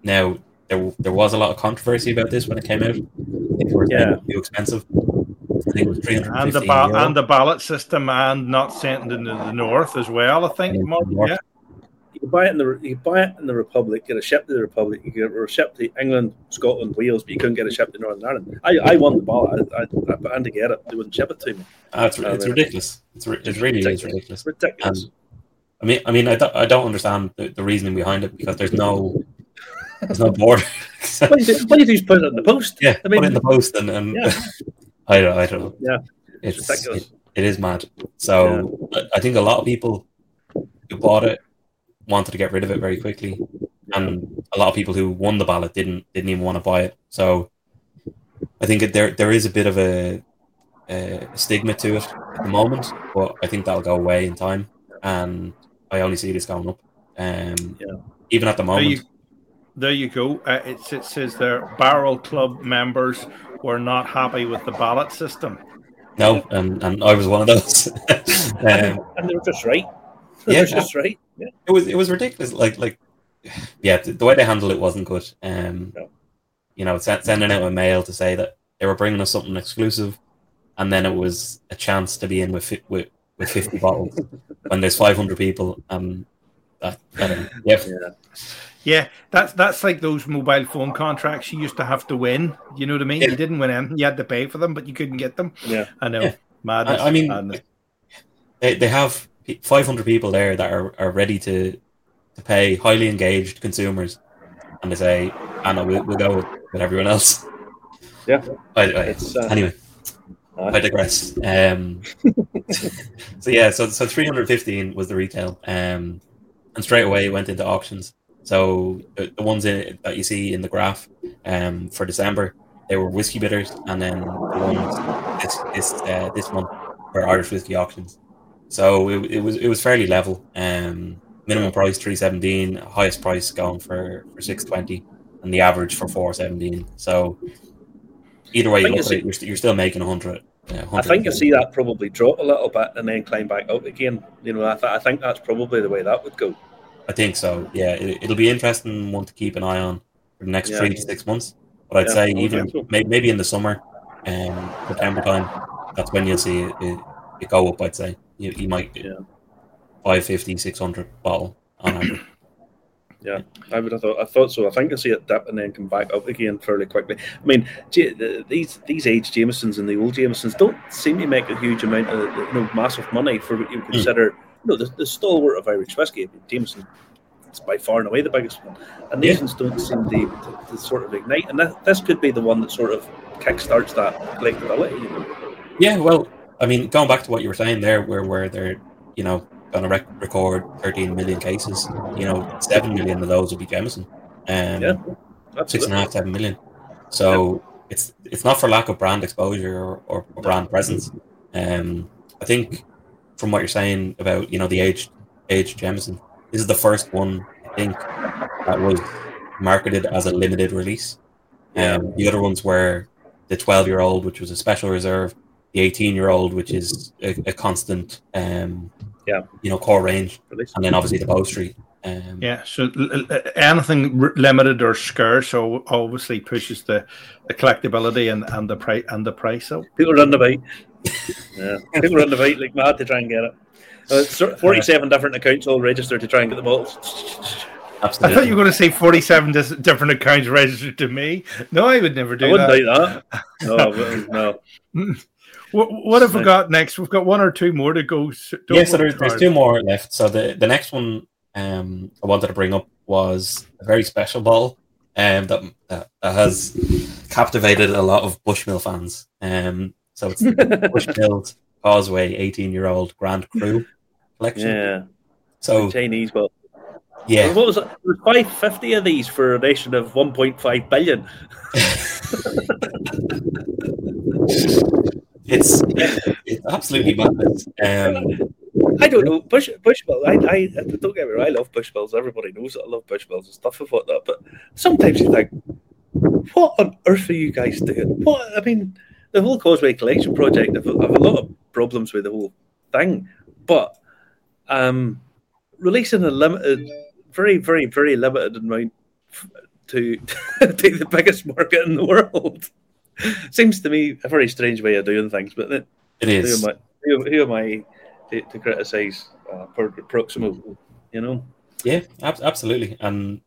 Now there there was a lot of controversy about this when it came out. It was Yeah. too expensive. I think it was three hundred And the ba- and the ballot system, and not sent into the north as well. I think. Yeah, Mark, north. yeah. You buy it in the you buy it in the Republic, get a ship to the Republic, you get a ship to England, Scotland, Wales, but you couldn't get a ship to Northern Ireland. I, I won the ball. I, I, I put to get it. They wouldn't ship it to me. Ah, it's, it's ridiculous. It's, ri- it really is ridiculous. Ridiculous. And I mean, I mean, I don't, I don't understand the, the reasoning behind it because there's no there's no border. what, do you do, what do you do put it in the post. yeah, I mean, put it in the post and, and Yeah. *laughs* I don't I don't know. Yeah, it's, it's ridiculous. it- it is mad. So I- I think a lot of people who bought it wanted to get rid of it very quickly, and a lot of people who won the ballot didn't didn't even want to buy it. So I think there there is a bit of a, a stigma to it at the moment, but I think that'll go away in time, and I only see this going up. Um, Yeah. even at the There you, moment, there you go. Uh, it, it says there Barrel Club members were not happy with the ballot system. no, and, and I was one of those. *laughs* um, and they were just right. *laughs* Yeah. just right. Yeah. it was it was ridiculous. Like like yeah, the, the way they handled it wasn't good. Um, No. you know, sen- sending out a mail to say that they were bringing us something exclusive, and then it was a chance to be in with with with fifty *laughs* bottles when there's five hundred people. Um, that, I yeah, Yeah. Yeah, that's that's like those mobile phone contracts you used to have to win. You know what I mean? Yeah. You didn't win them; you had to pay for them, but you couldn't get them. Yeah. I know. Yeah. Madness. I- I mean- madness. they they have five hundred people there that are, are ready to to pay highly engaged consumers, and they say, "I know we'll, we'll go with, everyone else." Yeah. I, I, uh, anyway. I digress. Um, *laughs* so yeah, so so 315 was the retail, um, and straight away it went into auctions. So the, the ones in, that you see in the graph um, for December, they were whiskey bidders, and then the ones this this uh, this month were Irish whiskey auctions. So it, it was it was fairly level. Um, minimum price 317, highest price going for for 620, and the average for 417. So either way you look at it, you're, you're still making 100. Uh, I think you see that probably drop a little bit and then climb back up again. You know, I, th- I think that's probably the way that would go. I think so. Yeah, it, it'll be interesting one to keep an eye on for the next Yeah. three to six months. But I'd Yeah, say even so. may, maybe in the summer, um, September time, that's when you'll see it, it, it go up. I'd say you, you might Yeah. 550, 600 bottle on average. *clears throat* Yeah, I would have thought. I thought so. I think I see it dip and then come back up again fairly quickly. I mean, these these age Jamesons and the old Jamesons don't seem to make a huge amount of you know massive money for what you Hmm. consider you know the, the stalwart of Irish whiskey. Jameson it's by far and away the biggest one. And these Yeah. ones don't seem to, to, to sort of ignite. And that, this could be the one that sort of kickstarts that collectability. You know? Yeah, well, I mean, going back to what you were saying there, where where they're you know going to rec- record 13 million cases, you know, seven million of those will be Jameson, um, Yeah, six and a half, seven million. So it's it's not for lack of brand exposure or, or, brand presence. Um, I think from what you're saying about you know the age aged Jameson, this is the first one I think that was marketed as a limited release. Um, the other ones were the 12 year old, which was a special reserve, the 18 year old, which is a, a constant, um, Yeah. you know, core range, Release. and then obviously the Bow Street. Um, Yeah, so l- l- anything r- limited or scarce, so obviously pushes the, the collectability and, and the price and the price up. People run the bite. Yeah, people run the bite like mad to try and get it. Uh, it's sort- 47 different accounts all registered to try and get the bottles. I thought you were going to say forty-seven dis- different accounts registered to me. No, I would never do I do wouldn't that. doubt that. No, I no. *laughs* What, what have we got next? We've got one or two more to go. So don't yeah, so there's, there's two more left. So the, the next one um, I wanted to bring up was a very special ball um, that, that, that has captivated a lot of Bushmill fans. Um, so it's the *laughs* Bushmill Causeway 18 year old Grand Cru collection. Yeah, So, Chinese, but yeah. what was it? There was 550 of these for a nation of 1.5 billion. *laughs* *laughs* It's it's absolutely madness. Um, I don't know. Bush Bushmill. I, I don't get me wrong. I love Bushmills. Everybody knows that I love Bushmills and stuff like that. But sometimes you think, what on earth are you guys doing? What I mean, the whole Causeway Collection project. I've, I've a lot of problems with the whole thing, but um, releasing a limited, very, very, very limited amount to *laughs* to the biggest market in the world *laughs* seems to me a very strange way of doing things. But then it who is. am I? Who, who am I to, to criticise uh, Proximo? You know, Yeah, ab- absolutely. And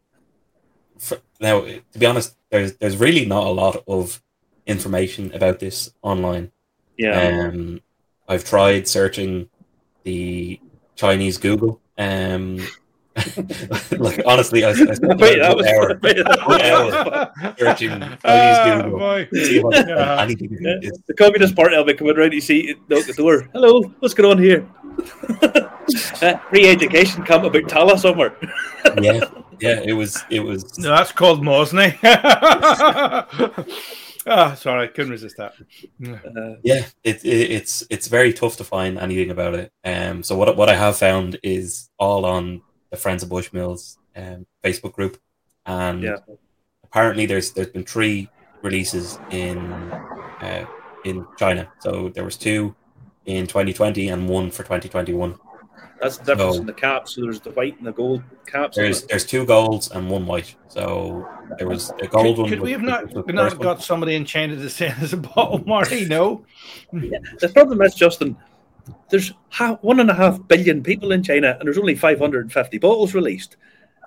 for, now, to be honest, there's there's really not a lot of information about this online. yeah, Um, I've tried searching the Chinese Google. Um, *laughs* like honestly, I, I spent *laughs* Wait, about that an was, hour *laughs* wait, that One was- hour searching Chinese Google boy. to see what Yeah. anything Yeah. is. the Communist Party will be coming round You see knock the door. Hello, what's going on here? uh, re-education camp about Tala somewhere. Yeah, yeah, it was it was No, that's called Mosney. Ah, sorry, I couldn't resist that. Uh, Yeah, it, it, it's it's very tough to find anything about it. Um, so what what I have found is all on the Friends of Bushmills um, Facebook group, and Yeah. apparently there's there's been three releases in uh, in China. So there was two in 2020 and one for 2021. that's the difference No. in the caps. So there's the white and the gold caps. There's there's two golds and one white. So there was a gold Could, one. could we have not, was we not first one. got somebody in China to send us a bottle, Marty? No. The problem is, Justin, there's ha- one and a half billion people in China, and there's only 550 bottles released.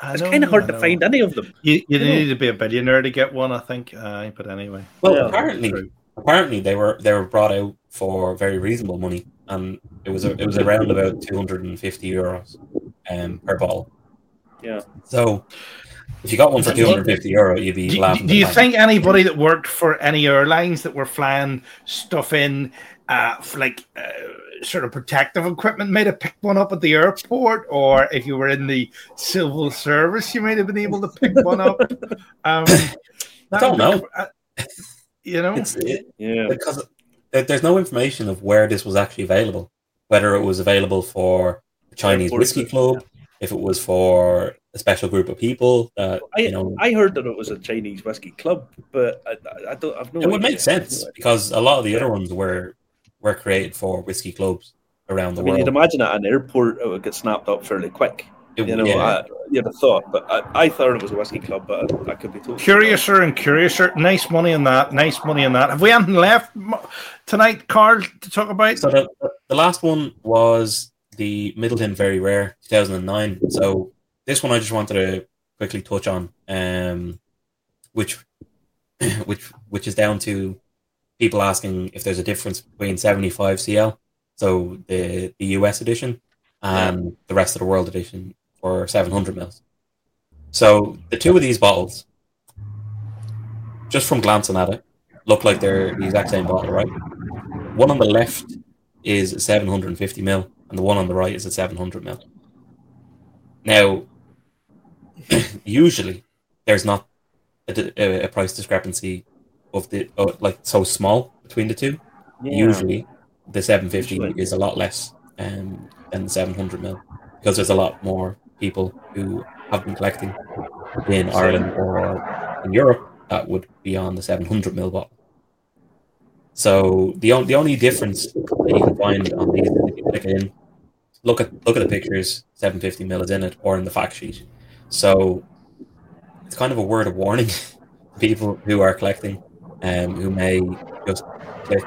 I It's know, kind of hard to find any of them. You, you You know. need to be a billionaire to get one, I think. Aye, but anyway. Well, Yeah. apparently, apparently they were they were brought out for very reasonable money, and it was a, it was around about two hundred and fifty euros um, per bottle. Yeah. So if you got one for two hundred and fifty euro, you'd be Do, laughing. do you at the think anybody that worked for any airlines that were flying stuff in, uh, for like uh, sort of protective equipment, might have picked one up at the airport, or if you were in the civil service, you might have been able to pick one up? *laughs* Um, I don't know. uh, You know, It's it, Yeah. because there- there's no information of where this was actually available, whether it was available for a Chinese Airport, whiskey club, if it was for a special group of people. That I, you know, I heard that it was a Chinese whiskey club, but I, I- I don't. I've no. it would make sense because a lot of the other ones were were created for whiskey clubs around the I mean, you'd imagine at an airport it would get snapped up fairly quick. It- You know, yeah. I, you'd have thought, but I, I thought it was a whiskey club, but I, I could be totally curiouser and curiouser. Nice money on that. Nice money on that. Have we anything left tonight, Carl, to talk about? So the, the last one was the Midleton Very Rare 2009. So this one I just wanted to quickly touch on, um, which *coughs* which which is down to people asking if there's a difference between 75 CL, so the the US edition, and the rest of the world edition for 700 mils. So the two of these bottles, just from glancing at it, look like they're the exact same bottle, right? One on the left is 750 mil, and the one on the right is a 700 mil. Now, *clears throat* usually there's not a, a, price discrepancy of the uh, like so small between the two. Yeah. Usually, the 750 usually. is a lot less um, than the 700 mil because there's a lot more people who have been collecting in Ireland or in Europe that would be on the 700 mil bottle. So the only the only difference that you can find on these is if you click in, look at look at the pictures, 750 mil is in it, or in the fact sheet. So it's kind of a word of warning *laughs* to people who are collecting, um, who may just click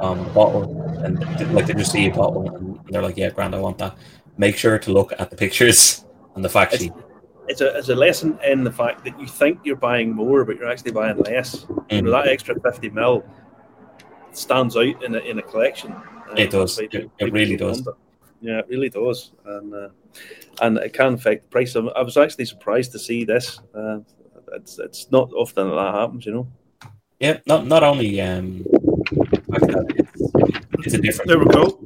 on the bottle and like they just see a bottle and they're like, yeah, grand, I want that. Make sure to look at the pictures *laughs* and the fact sheet. It's a, it's a lesson in the fact that you think you're buying more, but you're actually buying less. Mm. You know, that extra 50 mil stands out in a, in a collection. it does. It, it really does. Yeah, it really does, and uh, and it can affect the price. I was actually surprised to see this. Uh, it's it's not often that happens, you know. Yeah, not not only um, it's, a different. There we go.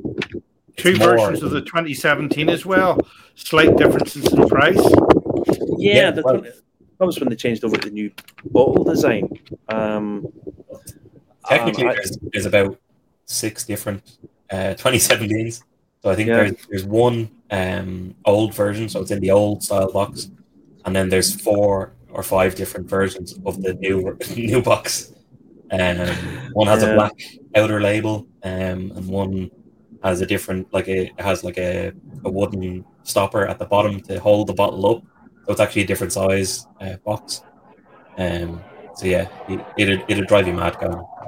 Two versions of the 2017 as well. Slight differences in price. Yeah, yeah well, that was when they changed over to the new bottle design. Um, Technically, um, there's, there's, about six different uh, 2017s. So I think yeah. there's there's one um, old version, so it's in the old style box, and then there's four or five different versions of the new *laughs* new box. Um, one has yeah. a black outer label, um, and one has a different like a has like a, a wooden stopper at the bottom to hold the bottle up. So it's actually a different size uh, box. Um, so yeah, it, it'd, it'd drive you mad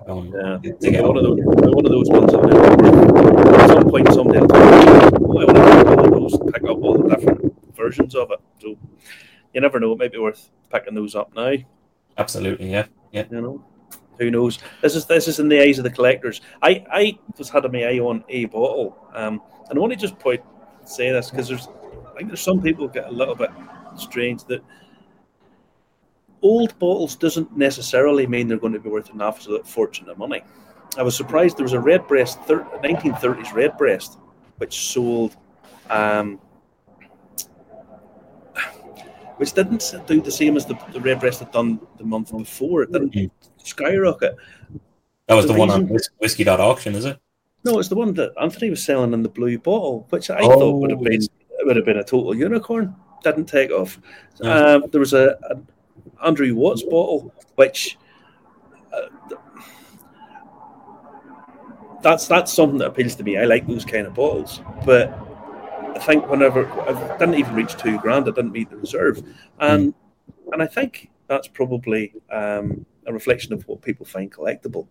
going um, yeah, to get one of those, one of those ones. At some point, someday, I'll oh, I want to one of those, pick up all the different versions of it. So you never know; it might be worth picking those up now. Absolutely, yeah, yeah. You know, who knows? This is this is in the eyes of the collectors. I I just had my eye on a bottle, um, and I want to just point say this because there's I think there's some people get a little bit strange that old bottles doesn't necessarily mean they're going to be worth an absolute fortune of money. I was surprised there was a Redbreast, 1930s Redbreast, which sold, um, which didn't do the same as the, the Redbreast had done the month before. It didn't mm-hmm. Skyrocket. That was the, the one on whiskey auction, is it? No, it's the one that Anthony was selling in the blue bottle, which I oh. thought would have been would have been a total unicorn. Didn't take off. Um, there was a, a Andrew Watts bottle, which uh, that's that's something that appeals to me. I like those kind of bottles, but I think whenever I didn't even reach two grand, I didn't meet the reserve, and mm. and I think that's probably um, a reflection of what people find collectible.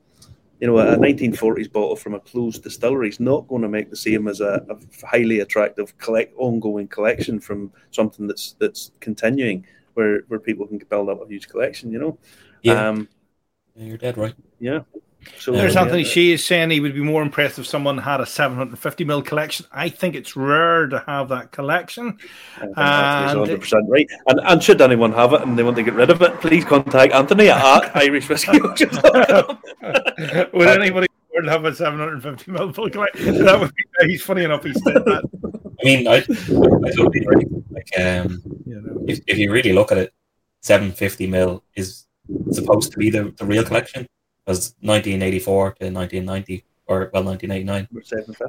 You know, a 1940s bottle from a closed distillery is not going to make the same as a, a highly attractive collect ongoing collection from something that's that's continuing where where people can build up a huge collection. You know. Yeah. Um, yeah you're dead right. Yeah. So there's Anthony yeah, She is saying he would be more impressed if someone had a 750 mil collection. I think it's rare to have that collection. And, 100% right. And, and should anyone have it and they want to get rid of it, please contact Anthony at *laughs* Irish Whiskey *laughs* Would anybody would have a 750 mil full collection? That would be. He's funny enough. He said that. I mean, I, I totally agree. Like, um, you know. if, if you really look at it, 750 mil is supposed to be the, the real collection. Because 1984 to 1990, or well, 1989, we're,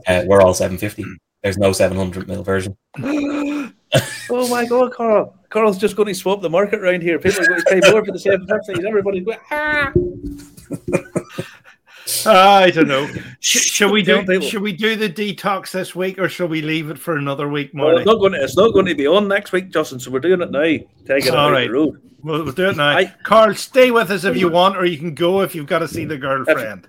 uh, we're all 750. There's no 700 mil version. *gasps* oh my god, Carl! Carl's just going to swap the market around here. People are going to pay more for the 750s. Everybody's going. Ah! *laughs* *laughs* Ah, I don't know. Sh- shall we do? Should we do the detox this week, or shall we leave it for another week, Marty? Well, it's not going. To, it's not going to be on next week, Justin. So we're doing it now. Take it All right. the road. We'll, we'll do it now. I, Carl, stay with us if you *laughs* want, or you can go if you've got to see the girlfriend.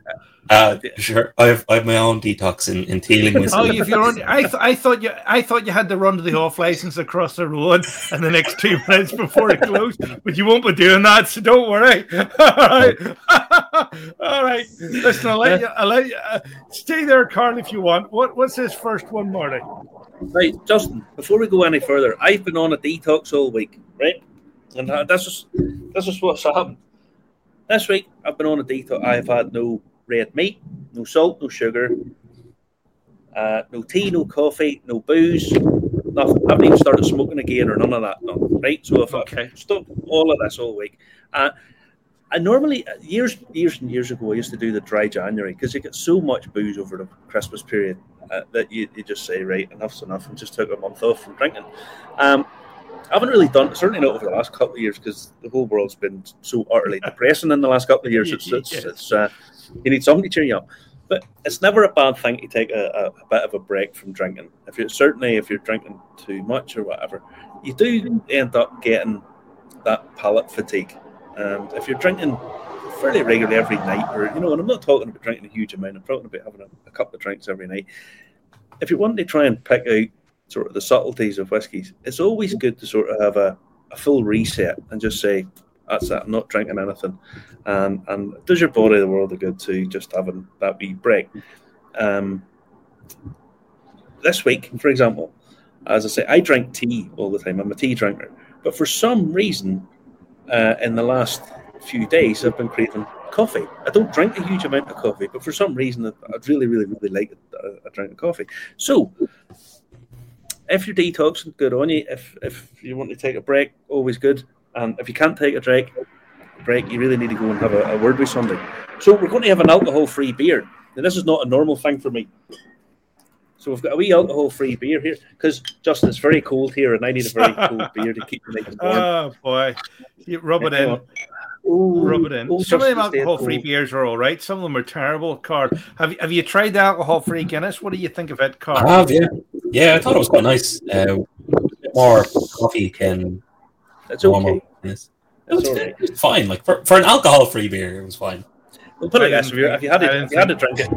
Uh, sure. I have, I have my own detox in, in Teeling. oh, if you're on, I, th- I thought you I thought you had to run to the off license across the road in the next two minutes before it closed, but you won't be doing that, so don't worry. *laughs* All right, *laughs* all right. Listen, I'll let you. I'll let you uh, stay there, Carl, if you want. What What's this first one, Marty? Right, Justin. Before we go any further, I've been on a detox all week. Right. and uh, this is this is what's happened. This week I've been on a detox. I've had no red meat, no salt, no sugar, uh, no tea, no coffee, no booze, nothing. I haven't even started smoking again or none of that. No, right? So if Okay. I stop all of this all week, uh, I normally years years and years ago I used to do the dry January because you get so much booze over the Christmas period uh, that you, you just say right enough's enough and just took a month off from drinking. Um, I haven't really done certainly not over the last couple of years because the whole world's been so utterly *laughs* depressing in the last couple of years. It's, it's, it's uh, you need something to cheer you up. But it's never a bad thing to take a, a, a bit of a break from drinking. If you're certainly if you're drinking too much or whatever, you do end up getting that palate fatigue. And if you're drinking fairly regularly every night, or you know, and I'm not talking about drinking a huge amount, I'm talking about having a, a couple of drinks every night. If you want to try and pick out sort of the subtleties of whiskies, it's always good to sort of have a, a full reset and just say, that's it, I'm not drinking anything. And and does your body the world of good to just having that wee break. Um, this week, for example, as I say, I drink tea all the time. I'm a tea drinker. But for some reason, uh, in the last few days, I've been craving coffee. I don't drink a huge amount of coffee, but for some reason, I'd I'd really, really, really like a, a drink of coffee. So, if you're detoxing, good on you. If if you want to take a break, always good. And if you can't take a break, break, you really need to go and have a, a word with somebody. So we're going to have an alcohol-free beer. Now, this is not a normal thing for me. So we've got a wee alcohol-free beer here because Justin, it's very cold here, and I need a very *laughs* cold beer to keep me nice and warm. Oh boy, you rub it in. Ooh, Rub it in. ooh, Some of them alcohol-free beers are all right. Some of them are terrible. Carl, have you have you tried the alcohol-free Guinness? What do you think of it, I have, yeah. Yeah, I thought it was quite nice. Uh, more coffee can It's warm okay. up. Yes. It's It's, all right. it's fine. Like for, for an alcohol-free beer, it was fine. We'll put it I this: if you, if you had think- to, I if you had to drink it,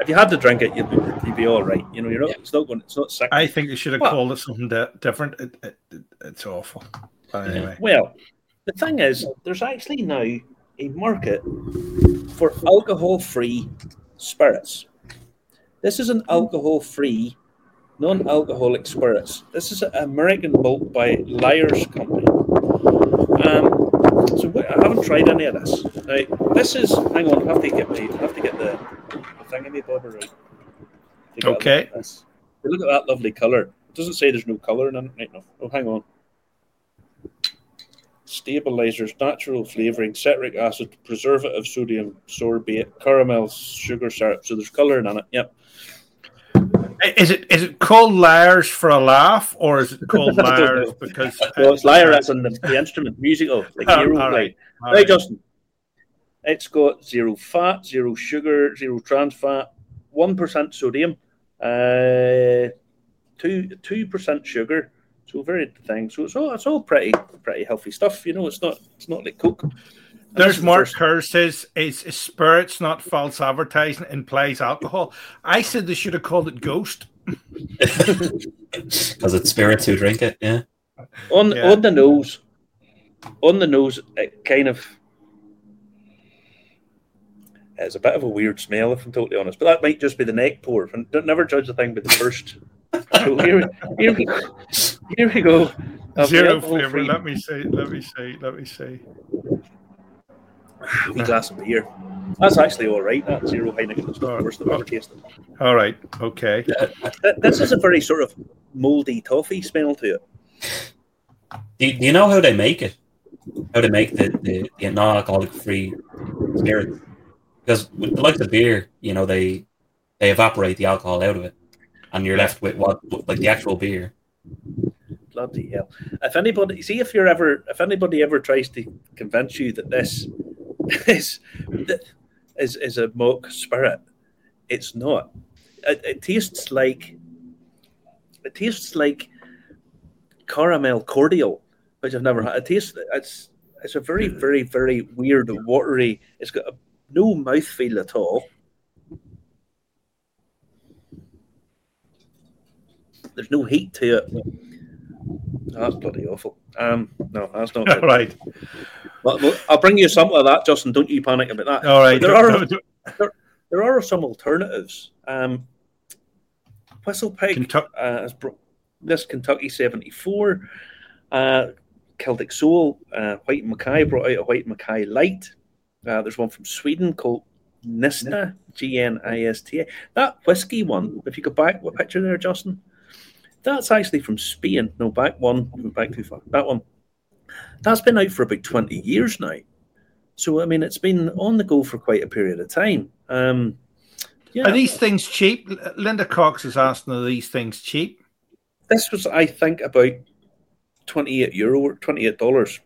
if you had to drink it, you'd be, you'd be all right. You know, you're not. Yeah. It's not going. It's not sick. I think they should have Well- called it something di- different. It, it, it, it's awful. But Yeah. anyway, Well, the thing is, there's actually now a market for alcohol-free spirits. This is an alcohol-free, non-alcoholic spirits. This is an American malt by Lyre's Company. Um, so wait, I haven't tried any of this. Now, this is. Hang on, I have to get my, I have to get the, the thing in my bottle right. Okay. Look at that lovely color. It doesn't say there's no color in it right now. Oh, hang on stabilizers, natural flavoring, citric acid, preservative, sodium sorbate, caramel, sugar syrup. So there's colouring in it. Yep. Is it is it called Liars for a laugh, or is it called *laughs* I don't Liars know. because *laughs* Well, it's lyre as in the, the instrument, musical, like Oh, hero right, all Right, right. Justin. It's got zero fat, zero sugar, zero trans fat, one percent sodium, uh, two two percent sugar. So very thing. So it's all it's all pretty pretty healthy stuff. You know, it's not it's not like Coke. And this There's is the Mark Kerr says is, is spirits not false advertising implies alcohol. I said they should have called it Ghost. *laughs* Because it's spirits who drink it, yeah. on Yeah. on the nose, on the nose, it kind of it's a bit of a weird smell, if I'm totally honest. But that might just be the neck pour. And don't never judge a thing by the first. so here, here we go. Here we go. Zero alcohol-free flavor. Let me see. Let me see. Let me see. *sighs* wee glass of beer. That's actually all right. That zero Heineken is not the worst I've ever tasted. All right. Okay. Uh, this is a very sort of mouldy toffee smell to it. Do you, do you know how they make it? How they make the, the, the non-alcoholic free spirit? Because with the likes of beer, you know, they they evaporate the alcohol out of it, and you're left with what like the actual beer. Bloody hell! If anybody see if you're ever if anybody ever tries to convince you that this is is is a mock spirit, it's not. It, it tastes like it tastes like caramel cordial, which I've never had. It tastes it's it's a very very very weird watery. It's got a, no mouthfeel at all. There's no heat to it. That's bloody awful. Um, no, that's not *laughs* good. right. Well, well, I'll bring you some of that, Justin. Don't you panic about that. All right. There are *laughs* there are some alternatives. Um, Whistle Pig, Kentucky. uh, has bro- this Kentucky seventy four, uh, Celtic Soul, uh, White Mackay brought out a White Mackay Light. Uh, there's one from Sweden called Gnista, G N I S T A. That whiskey one, if you go back, what picture there, Justin? That's actually from Spain. No, back one, back too far. That one. That's been out for about 20 years now. So, I mean, it's been on the go for quite a period of time. Um, yeah. Are these things cheap? Linda Cox is asking, are these things cheap? This was, I think, about 28 euro or $28.